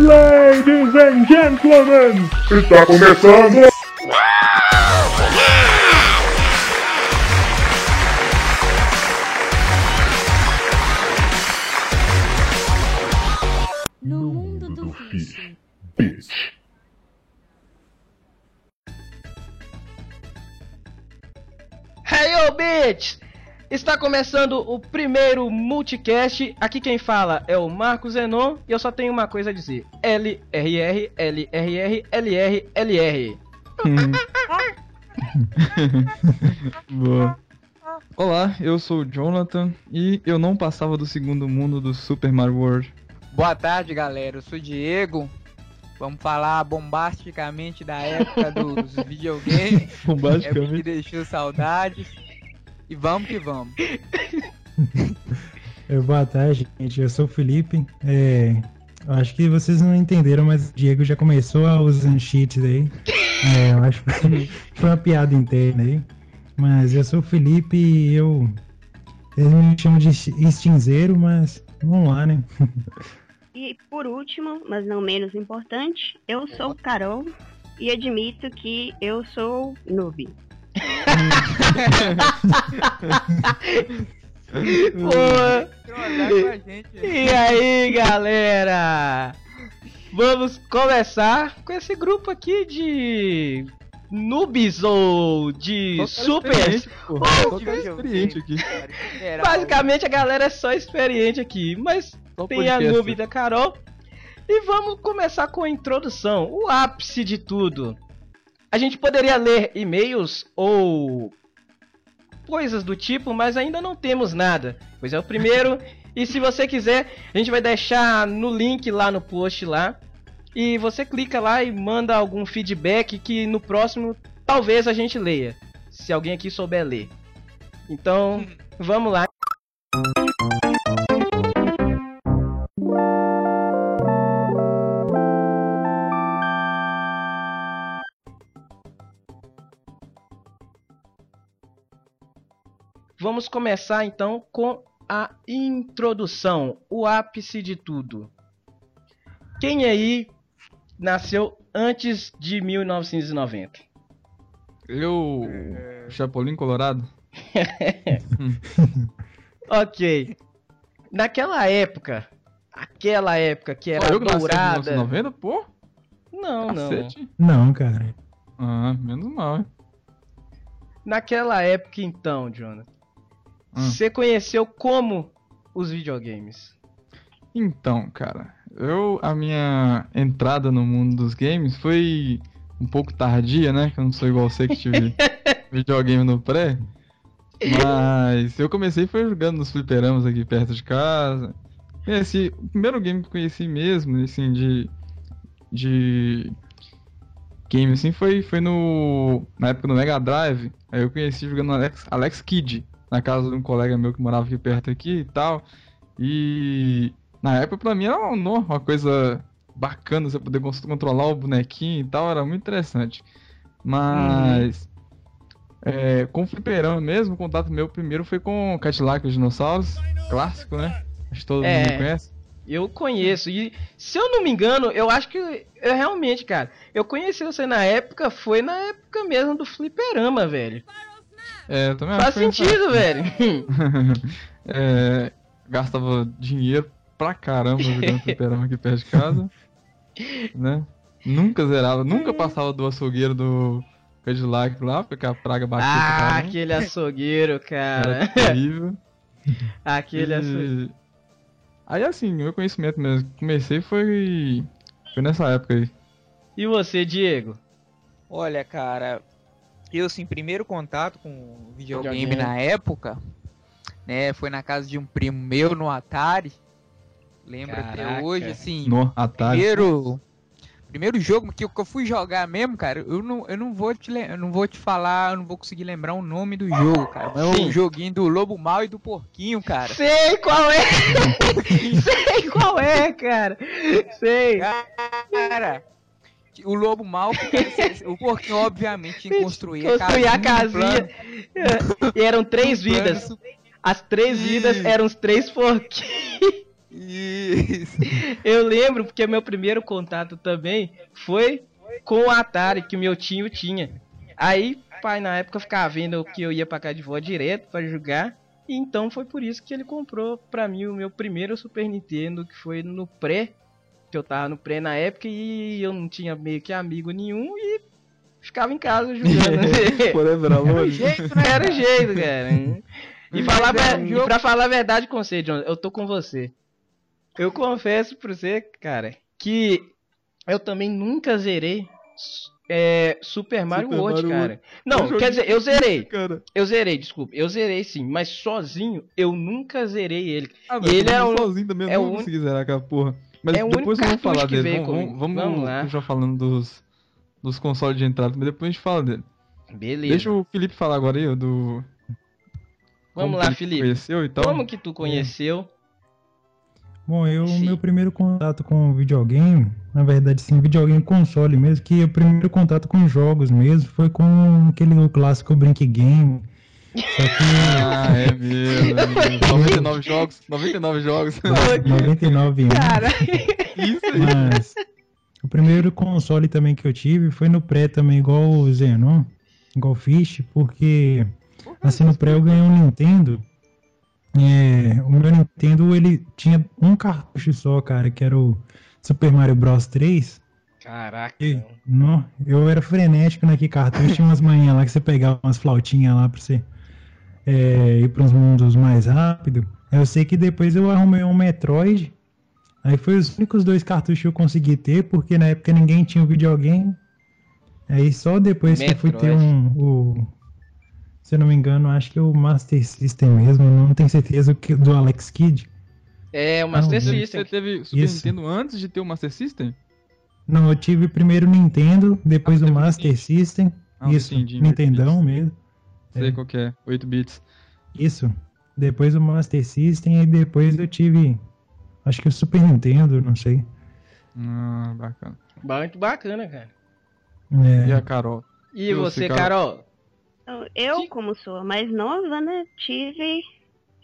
Ladies and gentlemen, está começando. No mundo do Fish. Bitch. Hey yo, bitch! Está começando o primeiro multicast. Aqui quem fala é o Marcos Zenon e eu só tenho uma coisa a dizer: LRR, LRR, LR, LR. Boa. Olá, eu sou o Jonathan e eu não passava do segundo mundo do Super Mario World. Boa tarde, galera. Eu sou o Diego. Vamos falar bombasticamente da época dos videogames. época que Bombasticamente. deixou saudades. E vamos que vamos. Boa tarde, gente. Eu sou o Felipe. É, eu acho que vocês não entenderam, mas o Diego já começou a usar cheats aí. É, eu acho que foi- foi uma piada interna aí. Mas eu sou o Felipe e eu. Eles me chamam de estinzeiro, mas vamos lá, né? E por último, mas não menos importante, eu sou Carol e admito que eu sou noob. E aí, galera? Vamos começar com esse grupo aqui de noobs ou de super. Basicamente a galera é só experiente aqui, mas Só tem a noob da Carol. E vamos começar com a introdução, o ápice de tudo. A gente poderia ler e-mails ou coisas do tipo, mas ainda não temos nada. Pois é o primeiro. e se você quiser, a gente vai deixar no link lá no post lá. E você clica lá e manda algum feedback que no próximo talvez a gente leia. Se alguém aqui souber ler. Então, vamos lá. Vamos começar então com a introdução, o ápice de tudo. Quem aí nasceu antes de 1990? Eu. Chapolin Colorado? Ok. Naquela época, aquela época que era Só eu que nasci em dourada. 1990, pô? Não, não. Cacete. Não, cara. Ah, menos mal, hein? Naquela época então, Jonathan, Hum. você conheceu como os videogames? Então, cara, eu a minha entrada no mundo dos games foi um pouco tardia, né? Que eu não sou igual você que tive videogame no pré. Mas eu comecei foi jogando nos fliperamas aqui perto de casa. Conheci, o primeiro game que eu conheci mesmo, assim, de de game assim foi foi no na época do Mega Drive. Aí eu conheci jogando Alex, Alex Kidd na casa de um colega meu que morava aqui perto aqui e tal. E na época pra mim era uma, uma coisa bacana você poder controlar o bonequinho e tal, era muito interessante. Mas é, com o fliperama mesmo, o contato meu primeiro foi com Cadillac os dinossauros, clássico, né? Acho que todo É. mundo conhece. Eu conheço. E se eu não me engano, eu acho que eu realmente, cara, eu conheci você na época, foi na época mesmo do fliperama, velho. É, eu também Faz acho que foi sentido, velho. É, gastava dinheiro pra caramba jogando fliperama aqui perto de casa, né? Nunca zerava, nunca passava do açougueiro do Cadillac lá, porque a praga batia ah, aquele açougueiro, Era cara. terrível. aquele açougueiro. E... Aí assim, meu conhecimento mesmo, comecei foi foi nessa época aí. E você, Diego? Olha, cara, eu assim, primeiro contato com videogame, Videogame. na época, né, foi na casa de um primo meu no Atari. Lembro Caraca. até hoje, assim, No Atari. primeiro primeiro jogo que eu, que eu fui jogar mesmo, cara, eu não, eu não vou te eu não vou te falar, eu não vou conseguir lembrar o nome do jogo, cara. Mas é Sim. um joguinho do Lobo Mal e do Porquinho, cara. Sei qual é! Sei qual é, cara! Sei! Cara, o Lobo Mal, o Porquinho obviamente tinha que construir Construir a casinha. E eram três vidas. As três vidas Isso. eram os três porquinhos. Isso. Eu lembro porque meu primeiro contato também foi com o Atari que meu tio tinha. Aí, pai na época ficava vendo que eu ia pra cá de vó direto pra jogar. E então foi por isso que ele comprou pra mim o meu primeiro Super Nintendo, que foi no pré. Que eu tava no pré na época e eu não tinha meio que amigo nenhum e ficava em casa jogando. Forever Era o jeito, né? Era o jeito, cara. E, falar, Mas é e pra falar a verdade com você, John, eu tô com você. Eu confesso pra você, cara, que eu também nunca zerei é, Super Mario Super World, Mario cara. Não, Eu joguei quer dizer, eu zerei. Cara, Eu zerei, desculpa. Eu zerei sim, mas sozinho eu nunca zerei ele. ah, E ele é o- sozinho também, eu é não vou un- zerar aquela porra. Mas é depois vamos falar dele. Vamos, comigo. vamos, Vamos lá. já falando dos, dos consoles de entrada, mas depois a gente fala dele. Beleza. Deixa o Felipe falar agora aí, do. Vamos como lá, Felipe. Conheceu e tal. Como que tu conheceu? Bom, eu, Sim. meu primeiro contato com videogame, na verdade, sim, videogame console mesmo, que o primeiro contato com jogos mesmo foi com aquele clássico Brink Game. Só que Ah, é mesmo, é mesmo. 99 jogos, 99 jogos. 99 anos. Cara, Isso aí. Mas o primeiro console também que eu tive foi no pré também, igual o Zenon, igual o Fish, porque assim no pré eu ganhei um Nintendo. É, o meu Nintendo ele tinha um cartucho só, cara, que era o Super Mario Bros 3. Caraca. E, nó, eu era frenético naquele cartucho, tinha umas manhãs lá que você pegava umas flautinhas lá pra você é, ir para uns mundos mais rápido. Eu sei que depois eu arrumei um Metroid. Aí foi os únicos dois cartuchos que eu consegui ter, porque na época ninguém tinha o videogame. Aí só depois que eu fui ter Metroid. um. O, se eu não me engano, acho que é o Master System mesmo, não tenho certeza o que do Alex Kidd. É, o Master Não, System. Você teve Super Isso. Nintendo antes de ter o Master System? Não, eu tive primeiro o Nintendo, depois Ah, o Master Nintendo. System. Ah, isso, entendi, Nintendão mesmo. Sei É. qual que é, 8 bits. Isso. Depois o Master System e depois eu tive. Acho que o Super Nintendo, não sei. Ah, bacana. Muito bacana, cara. É, E a Carol? E E você, você, Carol? Então, Eu, como sou a mais nova, né, tive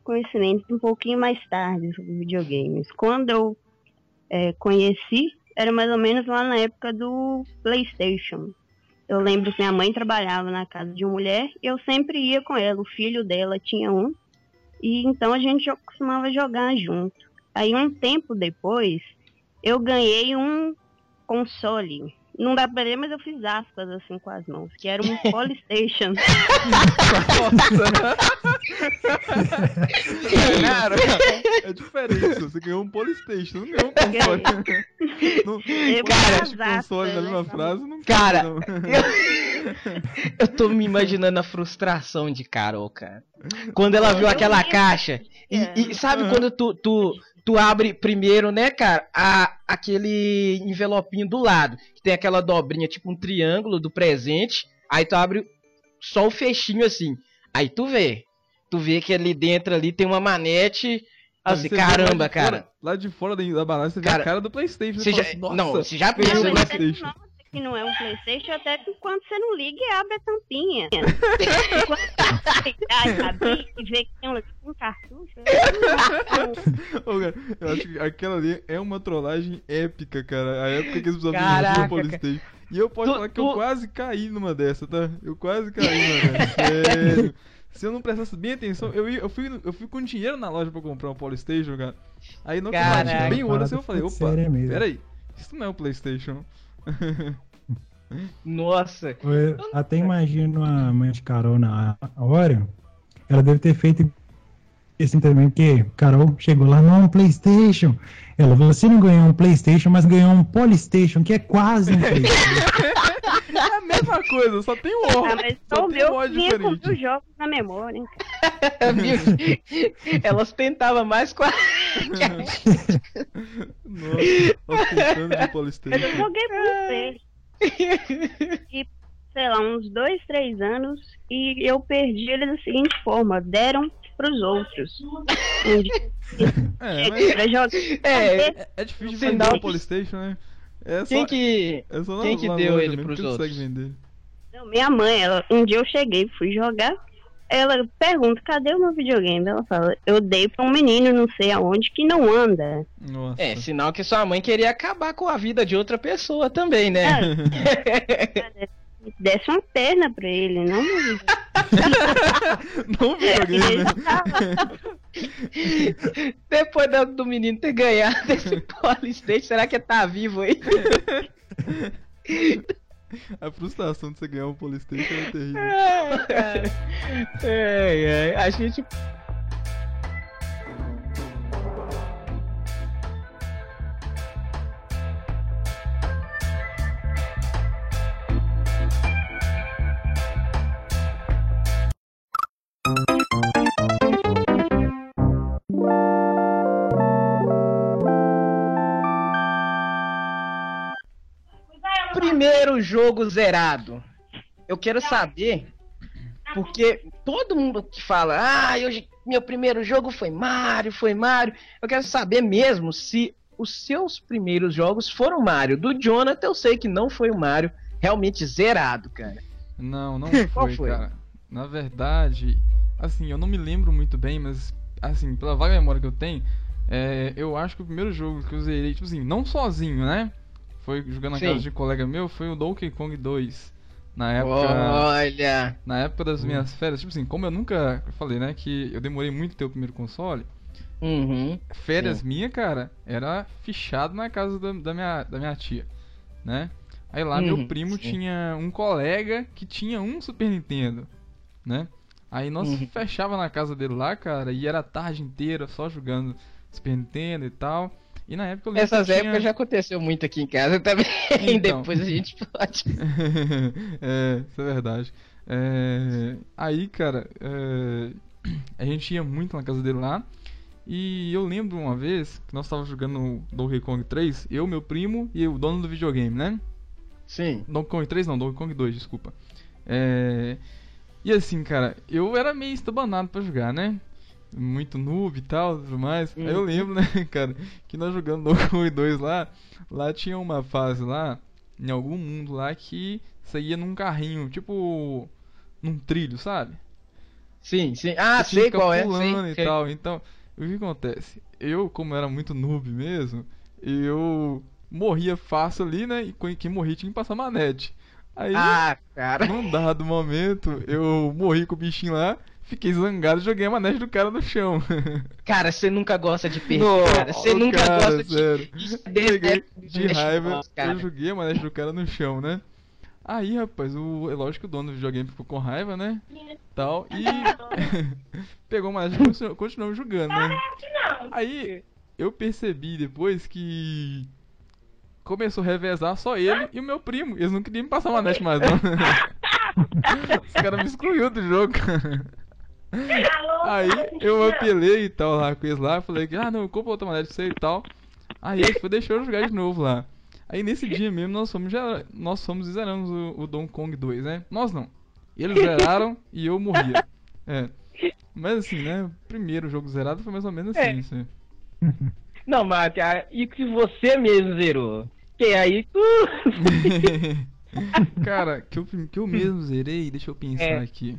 conhecimento um pouquinho mais tarde sobre videogames. Quando eu é, conheci, era mais ou menos lá na época do PlayStation. Eu lembro que minha mãe trabalhava na casa de uma mulher e eu sempre ia com ela. O filho dela tinha um. E então a gente costumava jogar junto. Aí um tempo depois, eu ganhei um console. Não dá pra ler, mas eu fiz aspas assim com as mãos, que era um Polystation. Cara, é diferente. Você ganhou um Polystation, não ganhou um console. Não, fiz e console na mesma né? frase não Cara, não. Eu tô me imaginando a frustração de Carol, cara. Quando ela viu aquela caixa. E, É. e sabe Uhum. quando tu, tu, tu abre primeiro, né, cara, a, aquele envelopinho do lado, que tem aquela dobrinha, tipo um triângulo do presente. Aí tu abre só o fechinho assim. Aí tu vê. Tu vê que ali dentro ali tem uma manete. Assim, Você vê lá caramba, fora- cara. Lá de fora da da balada você vê Cara, a cara do Playstation. Você já, assim, Nossa, não, você já Não, na mas Playstation. Que não é um Playstation até que quando você não liga e abre a tampinha. quando você e abrir e ver que tem um, um cartucho. é cara, eu acho que aquela ali é uma trollagem épica, cara. A época que eles precisavam Caraca, o Polystation. E eu posso Tu- falar que tu- eu quase caí numa dessa, tá? Eu quase caí numa dessa. Sério. Se eu não prestasse bem atenção, eu, ia- eu, fui, eu fui com dinheiro na loja pra comprar um Polystation, cara. Aí no que bem o olho, assim, eu falei, opa, mesmo. peraí, isso não é um Playstation. Nossa. Eu até imagino a mãe de Carol na hora. Ela deve ter feito assim também, porque Carol chegou lá, não, um Playstation. Ela, você não ganhou um Playstation, mas ganhou um Polystation, que é quase um Playstation. É a mesma coisa, só tem o Ah, óculos. mas Só tem com diferente. os jogos na memória. Elas tentavam mais com a... Nossa, ostentando de Mas eu Polystation. joguei muito. E, sei lá, uns dois, três anos. E eu perdi ele da seguinte forma: deram pros outros. É, mas pra jogar. É, é, é difícil de vender um Polystation, né? É só, quem que... é quem que deu ele mesmo pros outros? Não, minha mãe, ela, um dia eu cheguei, fui jogar. Ela pergunta, cadê o meu videogame? Ela fala, eu dei pra um menino não sei aonde que não anda. Nossa. É, sinal que sua mãe queria acabar com a vida de outra pessoa também, né? Desse uma perna pra ele, não meu. Não videogame, né? Depois do, do menino ter ganhado esse Polystation, será que tá vivo aí? A frustração de você ganhar um Polystation é terrível. Ai, ai, a gente. Primeiro jogo zerado. Eu quero saber porque todo mundo que fala, ah, hoje meu primeiro jogo foi Mario, foi Mario. Eu quero saber mesmo se os seus primeiros jogos foram Mario. Do Jonathan eu sei que não foi o Mario realmente zerado, cara. Não, não Qual foi, foi? cara. Na verdade, assim, eu não me lembro muito bem, mas, assim, pela vaga memória que eu tenho, é, eu acho que o primeiro jogo que eu zerei, tipo assim, não sozinho, né? Foi jogando na Sim. casa de um colega meu, foi o Donkey Kong 2. Na época. Olha. Na época das minhas férias, tipo assim, como eu nunca. Eu falei, né, que eu demorei muito ter o primeiro console. Uhum. Férias Sim. minha, cara, era fichado na casa da, da minha, da minha tia, né? Aí lá meu Uhum, primo sim. tinha um colega que tinha um Super Nintendo, né? Aí nós Uhum. fechava na casa dele lá, cara, e era a tarde inteira só jogando Super Nintendo e tal. E na época eu lembro Essas eu épocas já aconteceu muito aqui em casa também. Então. Depois a gente pode. é, isso é verdade. É, aí, cara, é, a gente ia muito na casa dele lá. E eu lembro uma vez que nós estávamos jogando Donkey Kong 3, eu, meu primo e o dono do videogame, né? Sim. Donkey Kong 3 não, Donkey Kong 2, desculpa. É, E assim, cara, eu era meio estabanado pra jogar, né? Muito noob e tal, tudo mais. Aí eu Uhum. lembro, né, cara, que nós jogando Donkey Kong 2 lá, lá tinha uma fase lá, em algum mundo lá, que você ia num carrinho, tipo, num trilho, sabe? Sim, sim. Ah, Você sei qual é. Sei, e sei. tal. Então, o que acontece? Eu, como era muito noob mesmo, eu morria fácil ali, né? E quem morria tinha que passar manete. Aí, Ah, cara. num dado momento, eu morri com o bichinho lá, fiquei zangado e joguei a manete do cara no chão. Cara, você nunca gosta de perder, cara. Você nunca cara, gosta de. sério. de perder de raiva, cara. eu joguei a manete do cara no chão, né? Aí, rapaz, o, é lógico que o dono do videogame ficou com raiva, né? Tal, e pegou a manete e continuou, continuou jogando, né? Aí, eu percebi depois que começou a revezar só ele e o meu primo. Eles não queriam me passar manete mais, não. Os caras me excluiu do jogo, cara. Aí eu apelei e tal lá com eles lá, falei que, ah não, eu compro outra manete pra você e tal. Aí ele foi, deixou eu jogar de novo lá. Aí nesse dia mesmo nós fomos, já, nós fomos e zeramos o, o Donkey Kong 2, né? Nós não. Eles zeraram e eu morria. É. Mas assim, né? O primeiro jogo zerado foi mais ou menos assim. É. assim. Não, mas cara, e que você mesmo zerou? Que aí tu. Cara, que eu, que eu mesmo zerei, deixa eu pensar É. aqui.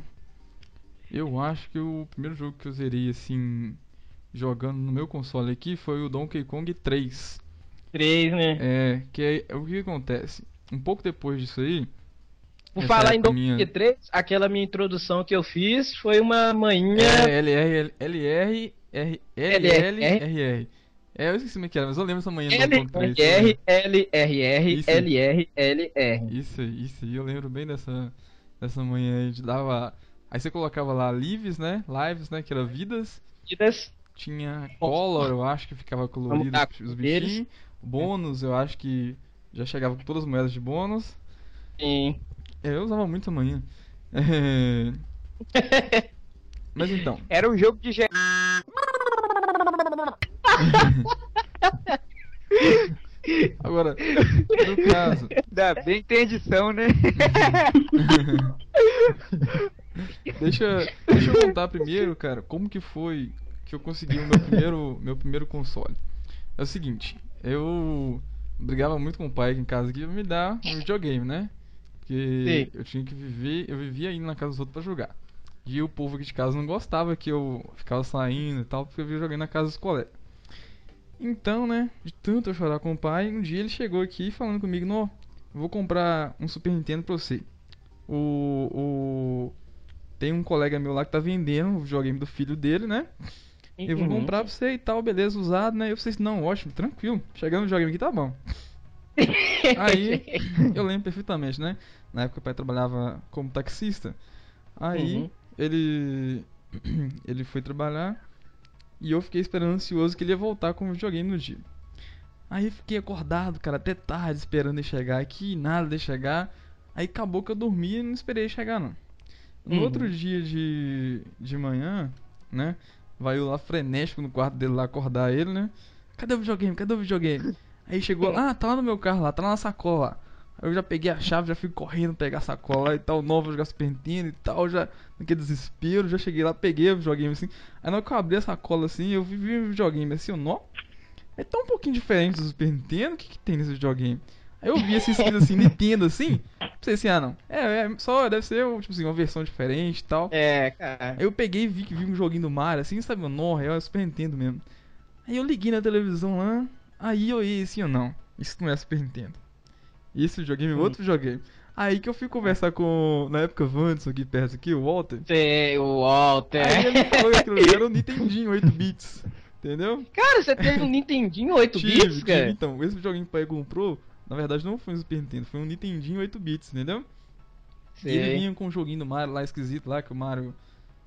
Eu acho que o primeiro jogo que eu zerei assim, jogando no meu console aqui, foi o Donkey Kong 3. Três, né? É, que é, o que acontece? Um pouco depois disso aí. Por falar em Donkey minha- 3, aquela minha introdução que eu fiz foi uma manhinha. É, LR, LR, R, LL, RR. É, eu esqueci como é que era, mas eu lembro essa manhã do Donkey Kong 3. LR, LRR, Isso. LR, LR. Isso aí, isso aí, eu lembro bem dessa, dessa manhã aí, de dava... Aí você colocava lá lives, né? Lives, né? Que era vidas. Vidas. Tinha color, eu acho que ficava colorido os bichinhos. Bônus, eu acho que já chegava com todas as moedas de bônus. Sim. É, eu usava muito amanhã. É... Mas então, Era um jogo de ge- agora, no caso, Ainda bem que tem edição, né? deixa, deixa eu contar primeiro, cara, como que foi que eu consegui o meu primeiro, meu primeiro console. É o seguinte, eu brigava muito com o pai aqui em casa que ia me dar um videogame, né? Porque Sim. eu tinha que viver, eu vivia indo na casa dos outros pra jogar. E o povo aqui de casa não gostava que eu ficava saindo e tal, porque eu via jogando na casa dos colegas. Então, né, de tanto eu chorar com o pai, um dia ele chegou aqui falando comigo, não, vou comprar um Super Nintendo pra você. O, o... Tem um colega meu lá que tá vendendo o videogame do filho dele, né? Eu vou Uhum. comprar pra você e tal, beleza, usado, né? Eu falei assim, não, ótimo, tranquilo. Chegando o videogame aqui tá bom. Aí, eu lembro perfeitamente, né? Na época o pai trabalhava como taxista. Aí, Uhum. ele ele foi trabalhar e eu fiquei esperando ansioso que ele ia voltar com o videogame no dia. Aí fiquei acordado, cara, até tarde esperando ele chegar aqui, nada de chegar. Aí acabou que eu dormi e não esperei ele chegar não. No Uhum. outro dia de, de manhã, né? Vai eu lá frenético no quarto dele lá acordar ele, né? Cadê o videogame? Cadê o videogame? Aí chegou lá, ah, tá lá no meu carro lá, tá lá na sacola. Aí eu já peguei a chave, já fui correndo pegar a sacola lá e tal, nova, jogar Super Nintendo e tal, já naquele desespero, já cheguei lá, peguei o videogame assim. Aí na hora que eu abri a sacola assim, eu vi, vi o videogame assim, eu, nó, é tão um pouquinho diferente do Super Nintendo, o que que tem nesse videogame? Aí eu vi esse escrito assim, Nintendo assim, pensei assim, ah não, é, é só, deve ser tipo assim, uma versão diferente e tal. É, cara. Aí eu peguei e vi que vi um joguinho do Mario, assim, sabe? Nó, é Super Nintendo mesmo. Aí eu liguei na televisão lá, aí eu olhei assim, eu, não, isso não é Super Nintendo. Esse videogame é Hum. outro videogame. Aí que eu fui conversar com, na época, o Wanderson aqui perto aqui, o Walter. Sei, o Walter. Aí ele falou que aquilo era um Nintendinho 8 bits. Entendeu? Cara, você teve um Nintendinho 8 Tive, bits, tive. cara? Então, esse videogame que o pai comprou, na verdade não foi um Super Nintendo, foi um Nintendinho 8 bits, entendeu? E ele vinha com um joguinho do Mario lá esquisito lá, que o Mario.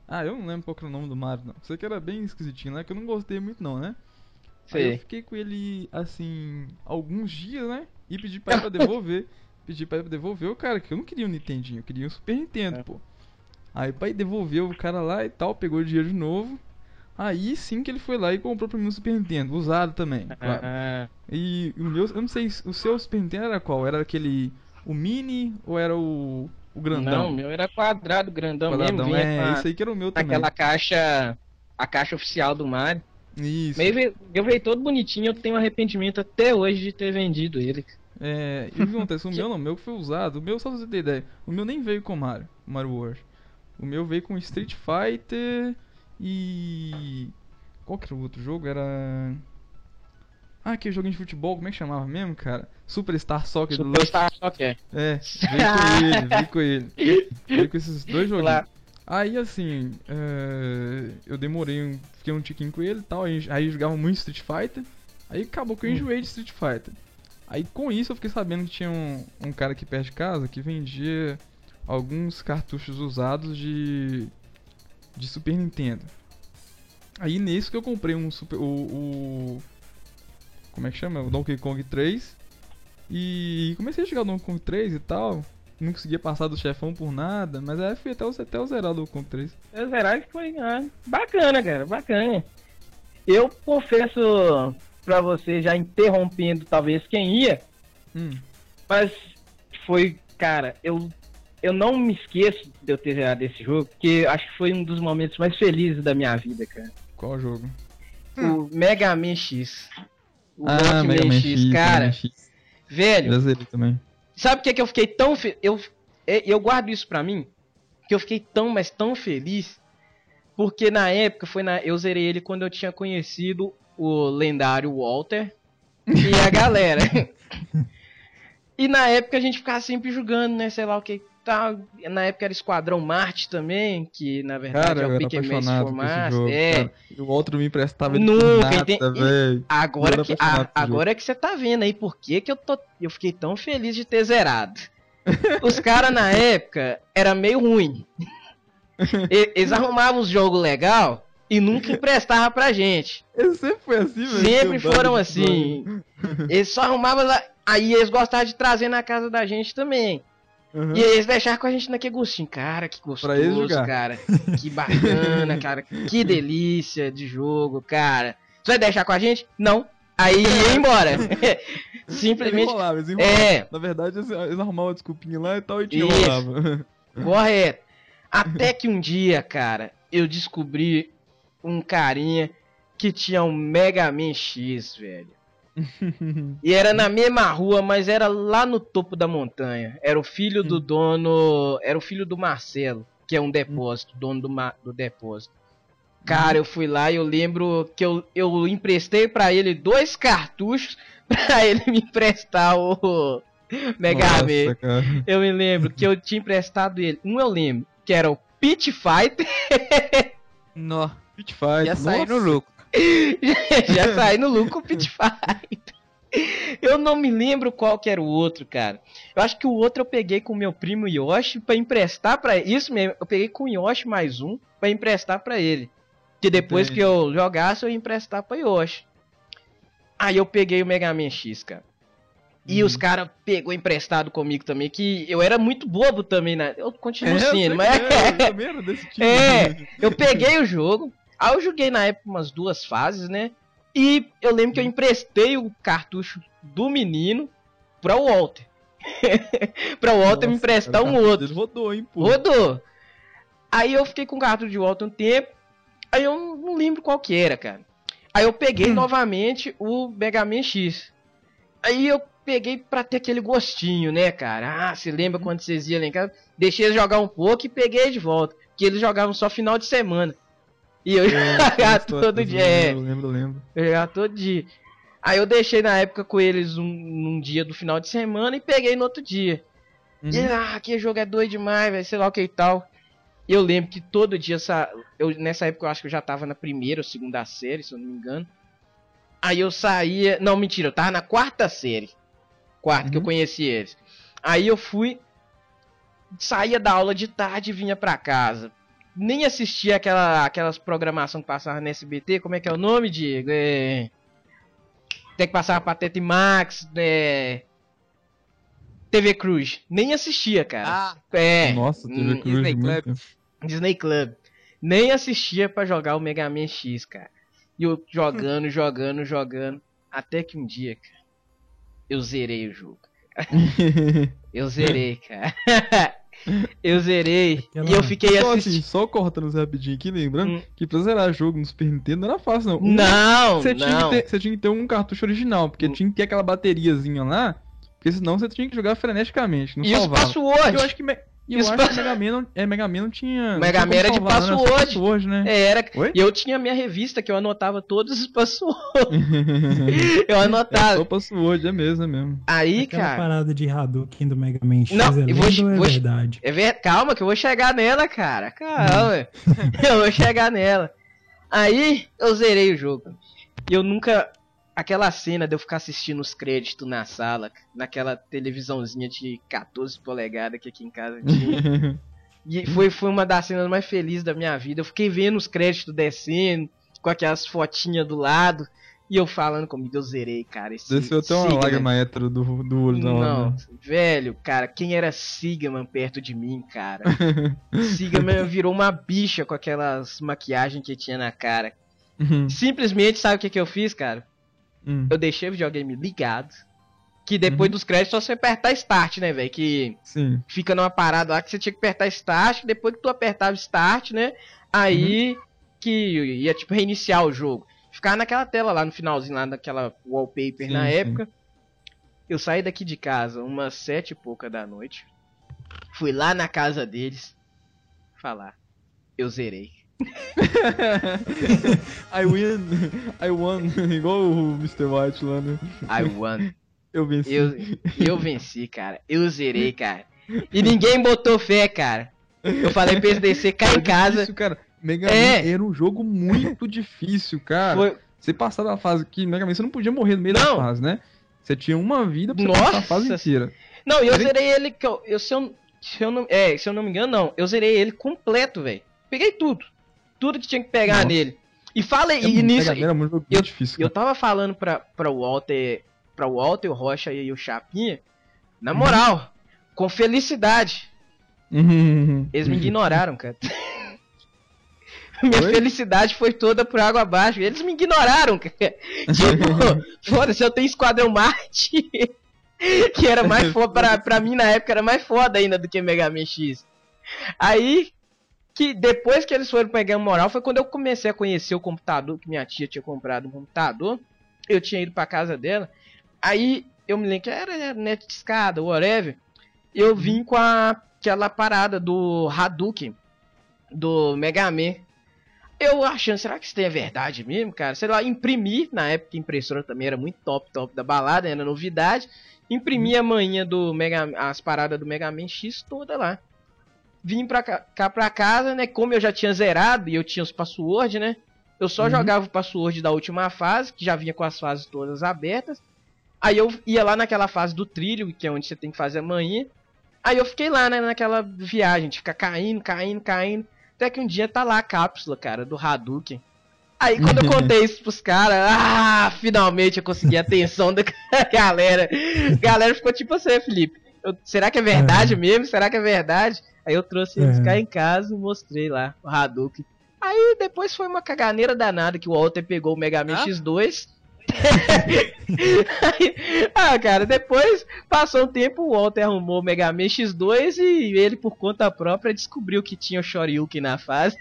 Ah, eu não lembro qual que era o nome do Mario, não. Sei que era bem esquisitinho lá, que eu não gostei muito não, né? Aí eu fiquei com ele, assim, alguns dias, né? E pedi pra ele pra devolver. pedi pra ele pra devolver o cara, que eu não queria um Nintendinho, eu queria um Super Nintendo, É. pô. Aí o pai devolveu o cara lá e tal, pegou o dinheiro de novo. Aí sim que ele foi lá e comprou pra mim um Super Nintendo, usado também, claro. Ah, E o meu, eu não sei, o seu Super Nintendo era qual? Era aquele, o mini ou era o, o grandão? não, o meu era quadrado, grandão Quadradão, mesmo. É, a- isso aí que era o meu também. aquela caixa. A caixa oficial do Mario. Isso. Meio veio, eu veio todo bonitinho, eu tenho arrependimento até hoje de ter vendido ele. É, e o que acontece? O meu não, o meu que foi usado. O meu, só pra você ter ideia, o meu nem veio com Mario, Mario World. O meu veio com Street Fighter e. Qual que era o outro jogo? Era. Ah, aquele joguinho de futebol, como é que chamava mesmo, cara? Superstar Soccer do Luck. Superstar Soccer. É, veio com ele, veio com ele. Veio com esses dois joguinhos. Lá. Aí assim, é, eu demorei, um, fiquei um tiquinho com ele e tal, aí, aí jogava muito Street Fighter, aí acabou que eu enjoei de Street Fighter. Aí com isso eu fiquei sabendo que tinha um, um cara aqui perto de casa que vendia alguns cartuchos usados de, de Super Nintendo. Aí nisso que eu comprei um Super, o, o como é que chama? O Donkey Kong 3 e comecei a jogar o Donkey Kong 3 e tal. Não conseguia passar do chefão por nada, mas aí fui até o, até o zerar do Donkey Kong 3. É verdade que foi ah, bacana, cara, bacana. Eu confesso pra você, já interrompendo talvez quem ia, Hum, mas foi, cara, eu, eu não me esqueço de eu ter zerado esse jogo, porque acho que foi um dos momentos mais felizes da minha vida, cara. qual jogo? O Mega Man X. O ah, Mega Man X, Mega cara, Man X. velho, também. Sabe por que, que eu fiquei tão fe... eu é, eu guardo isso pra mim, que eu fiquei tão, mas tão feliz, porque na época foi na eu zerei ele quando eu tinha conhecido o lendário Walter e a galera. e na época a gente ficava sempre jogando, né, sei lá o que tal. Na época era Esquadrão Marte também, que na verdade Cara, é o era Pick apaixonado for jogo, É, cara. E o outro me emprestava ele Nunca, nada, entendi. velho. Agora que, a- agora que você tá vendo aí por que que eu, tô, eu fiquei tão feliz de ter zerado. Os caras na época era meio ruim. Eles arrumavam os jogos legal e nunca emprestavam pra gente. Ele sempre foi assim, velho. Sempre foram assim. Eles só arrumavam. Aí eles gostavam de trazer na casa da gente também. Uhum. E eles deixaram com a gente naquele gostinho. Cara, que eles gostoso, cara. Que bacana, cara. Que delícia de jogo, cara. Você vai deixar com a gente? Não. Aí ia embora. Eles Simplesmente. enrolavam, eles enrolavam. É, Na verdade, eles, eles arrumavam a desculpinha lá e tal e te enrolavam. correto. Até que um dia, cara, eu descobri um carinha que tinha um Mega Man X, velho. E era na mesma rua, mas era lá no topo da montanha. Era o filho do dono. Era o filho do Marcelo. que é um depósito, dono do, do depósito. Cara, eu fui lá e eu lembro que eu, eu emprestei pra ele dois cartuchos pra ele me emprestar o Mega Man. Eu me lembro que eu tinha emprestado ele. Um eu lembro, que era o Pit Fighter. Nó. Pit Fight. Ia sair no lucro. Já saí no lucro com o Pit Fighter. Eu não me lembro qual que era o outro, cara. Eu acho que o outro eu peguei com o meu primo Yoshi pra emprestar pra Isso mesmo, eu peguei com o Yoshi mais um pra emprestar pra ele. Que depois Entendi. que eu jogasse, eu ia emprestar pra Yoshi. Aí eu peguei o Mega Man X, cara. E Uhum. os caras pegou emprestado comigo também, que eu era muito bobo também, né? Eu continuo É, sendo, mas. é, eu desse tipo. É, eu peguei o jogo, aí eu joguei na época umas duas fases, né? E eu lembro que eu emprestei o cartucho do menino pra o Walter. pra o Walter me Nossa, emprestar cara, um outro. rodou, hein, pô. Rodou. Aí eu fiquei com o cartucho de Walter um tempo, aí eu não- lembro qual que era, cara. Aí eu peguei novamente o Mega Man X. Aí eu peguei pra ter aquele gostinho, né, cara? Ah, você lembra quando vocês iam lá em casa? Deixei eles jogar um pouco e peguei de volta. Porque eles jogavam só final de semana. E eu jogava todo dia. é. Eu lembro, lembro. Eu jogava todo dia. Aí eu deixei na época com eles um, num dia do final de semana e peguei no outro dia. E, Uhum. ah, que jogo é doido demais, velho, sei lá o que e tal. E eu lembro que todo dia, sa... eu, nessa época eu acho que eu já tava na primeira ou segunda série, se eu não me engano. Aí eu saía. Não, mentira, eu tava na quarta série. Quarta, que eu Uhum. conheci eles. Aí eu fui. Saía da aula de tarde e vinha pra casa. Nem assistia aquela, aquelas programação que passava no SBT. Como é que é o nome, Diego? É... Tem que passar Pateta e Max. É... TV Cruz. Nem assistia, cara. Ah, É. Nossa, hum, teve Cruz Disney Club. tempo. Disney Club. Nem assistia pra jogar o Mega Man X, cara. E eu jogando, jogando, jogando. Até que um dia, cara, eu zerei o jogo. Eu zerei, cara. eu zerei. Aquela- E eu fiquei Só assistindo. assim, só cortando rapidinho aqui, lembrando Hum. que pra zerar jogo no Super Nintendo não era fácil, não. Não, Você tinha, não. que ter, você tinha que ter um cartucho original, porque Hum. tinha que ter aquela bateriazinha lá, porque senão você tinha que jogar freneticamente, não E os salvava. passwords? Eu acho que, me- eu E os acho que Mega Man não, é, Mega Man não tinha... Mega Man era de só password. né? É, Era. Oi? E eu tinha minha revista que eu anotava todos os passwords. Eu É anotava. só password, é mesmo, é mesmo. Aí, Aquela cara. parada de Hadouken do Mega Man X Não, é eu vou- é vou- verdade? É ver... Calma que eu vou chegar nela, cara. Calma. eu vou chegar nela. Aí eu zerei o jogo. E eu nunca. Aquela cena de eu ficar assistindo os créditos na sala, naquela televisãozinha de 14 polegadas que aqui em casa tinha. E foi, foi uma das cenas mais felizes da minha vida. Eu fiquei vendo os créditos descendo, com aquelas fotinhas do lado. E eu falando comigo, eu zerei, cara. Esse Desceu até uma lágrima hétero do, do olho da. Não, né? velho, cara, quem era Sigma perto de mim, cara? Sigma virou uma bicha com aquelas maquiagens que tinha na cara. Simplesmente, sabe o que, que eu fiz, cara? Hum, Eu deixei o videogame ligado. Que depois dos créditos só você apertar Start, né, velho? Que Sim. fica numa parada lá que você tinha que apertar Start. Depois que tu apertava Start, né? Aí que ia, tipo, reiniciar o jogo. Ficar naquela tela lá no finalzinho, lá naquela wallpaper Sim, na sim. época. Eu saí daqui de casa umas sete e pouca da noite. Fui lá na casa deles. Falar. Eu zerei. I win, I won, igual o Mr. White lá, né? I won. Eu venci. Eu, eu venci, cara. Eu zerei, cara. E ninguém botou fé, cara. Eu falei pra eles descer Era em casa. difícil, cara. Mega É. Man era um jogo muito difícil, cara. Foi, Você passar da fase que Mega Man você não podia morrer no meio Não. da fase, né? Você tinha uma vida pra Nossa. passar a fase inteira. Não, eu Zerei- zerei ele. eu, eu- se, eu, se, eu não, é, se eu não me engano, não. Eu zerei ele completo, velho. Peguei tudo. Tudo que tinha que pegar Nossa. nele. E falei, É, e nisso. Um jogo muito difícil, Eu tava falando pra, pra Walter. Pra Walter, o Rocha e o Chapinha. Na moral, com felicidade. Uhum. Eles me ignoraram, cara. Minha Oi? felicidade foi toda por água abaixo. Eles me ignoraram, cara. Tipo, foda-se, eu tenho Esquadrão Marte. que era mais foda, pra, pra mim na época era mais foda ainda do que Mega Man X. Aí, que depois que eles foram pegar moral, foi quando eu comecei a conhecer o computador, que minha tia tinha comprado um computador. Eu tinha ido pra casa dela. Aí, eu me lembro que era net de escada, whatever. Eu vim com a, aquela parada do Hadouken. do Mega Man. Eu achando, será que isso é verdade mesmo, cara? Sei lá, imprimi, na época a impressora também era muito top, top da balada, era novidade. Imprimi a manhã do Mega as paradas do Mega Man X toda lá. Vim pra cá, cá pra casa, né? Como eu já tinha zerado e eu tinha os passwords, né? Eu só jogava o password da última fase, que já vinha com as fases todas abertas. Aí eu ia lá naquela fase do trilho, que é onde você tem que fazer a manhã. Aí eu fiquei lá, né, naquela viagem, de ficar caindo, caindo, caindo. Até que um dia tá lá a cápsula, cara, do Hadouken. Aí quando eu contei isso pros caras, ah, finalmente eu consegui a atenção da galera. A galera ficou tipo assim, Felipe, eu- será que é verdade mesmo? Será que é verdade? Aí eu trouxe eles É. cá em casa e mostrei lá o Hadouken. Aí depois foi uma caganeira danada que o Walter pegou o Mega Man Ah? X2. Aí- ah, cara, depois passou um tempo, o Walter arrumou o Mega Man X2 e ele, por conta própria, descobriu que tinha o Shoryuken na fase.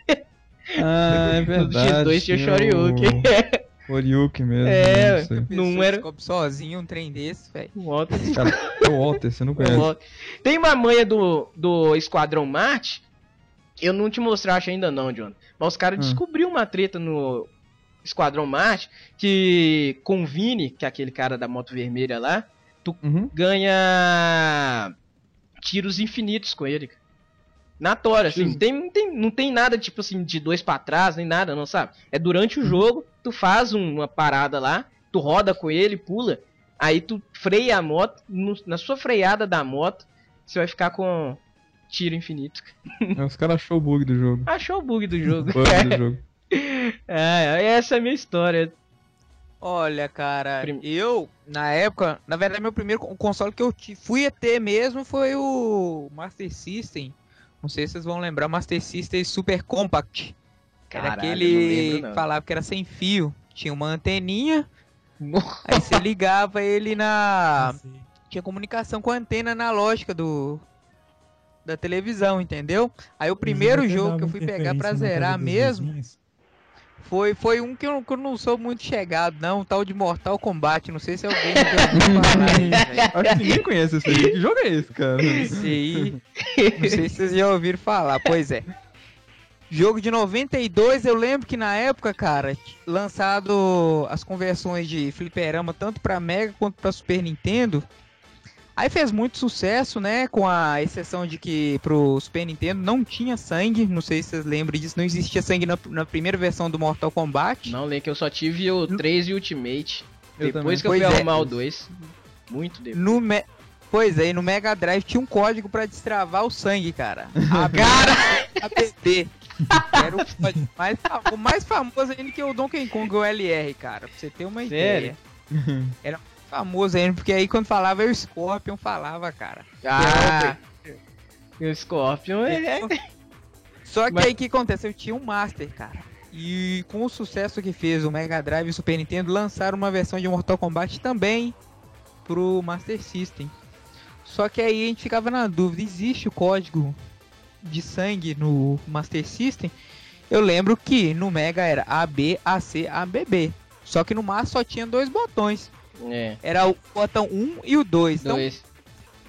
Ah, é verdade. X2 tinha o Shoryuken. O Shoryuken mesmo. É, não sei. Não Pessoa era- sozinho um trem desse, velho. O Walter Cara, é o Walter, você não conhece. Tem uma manha do, do Esquadrão Marte. Eu não te mostrei, acho ainda não, John. Mas os caras Hum. descobriram uma treta no Esquadrão Marte que com o Vini, que é aquele cara da moto vermelha lá, Uhum. ganha tiros infinitos com ele. Na tora, assim, não tem, não, tem, não tem nada tipo assim de dois pra trás, nem nada, não sabe? É durante o jogo, tu faz um- uma parada lá, tu roda com ele, pula, aí tu freia a moto, no- na sua freada da moto, você vai ficar com tiro infinito. É, Os caras achou o bug do jogo. Achou o bug do jogo. Bug do jogo. é, essa é a minha história. Olha, cara, Prim- eu, na época, na verdade, meu primeiro con- console que eu fui a ter mesmo foi o Master System. Não sei se vocês vão lembrar, Master System Super Compact. Que era Caralho, aquele não lembro, não. que falava que era sem fio. Tinha uma anteninha, aí você ligava ele na. Tinha comunicação com a antena analógica do. Da televisão, entendeu? Aí o primeiro jogo que eu fui pegar pra zerar mesmo foi, foi um que eu, que eu não sou muito chegado, não, um tal de Mortal Kombat. Não sei se alguém já ouviu falar. Acho que ninguém conhece esse aí. Que jogo é esse, cara? Esse aí. Não sei se vocês já ouviram falar, pois é. Jogo de 92, eu lembro que na época, cara, lançado as conversões de fliperama tanto pra Mega quanto pra Super Nintendo. Aí fez muito sucesso, né? Com a exceção de que pro Super Nintendo não tinha sangue. Não sei se vocês lembram disso. Não existia sangue na, na primeira versão do Mortal Kombat. Não, Lê, que eu só tive o 3 e Ultimate. Eu Depois também. que eu fui é. arrumar o 2. Muito depois. No Me... Pois é, e no Mega Drive tinha um código pra destravar o sangue, cara. A Cara! Era o código mais, o mais famoso ainda que o Donkey Kong, o LR, cara. Pra você ter uma Sério? ideia. Era famoso ainda, porque aí quando falava o Scorpion falava, cara. Ah! E o Scorpion é. Só que Mas- aí o que acontece? Eu tinha um Master, cara. E com o sucesso que fez o Mega Drive e o Super Nintendo, lançaram uma versão de Mortal Kombat também pro Master System. Só que aí a gente ficava na dúvida, existe o código de sangue no Master System? Eu lembro que no Mega era AB, AC, ABB. Só que no Master só tinha dois botões. É. Era o botão 1 e o 2. Então, Dois.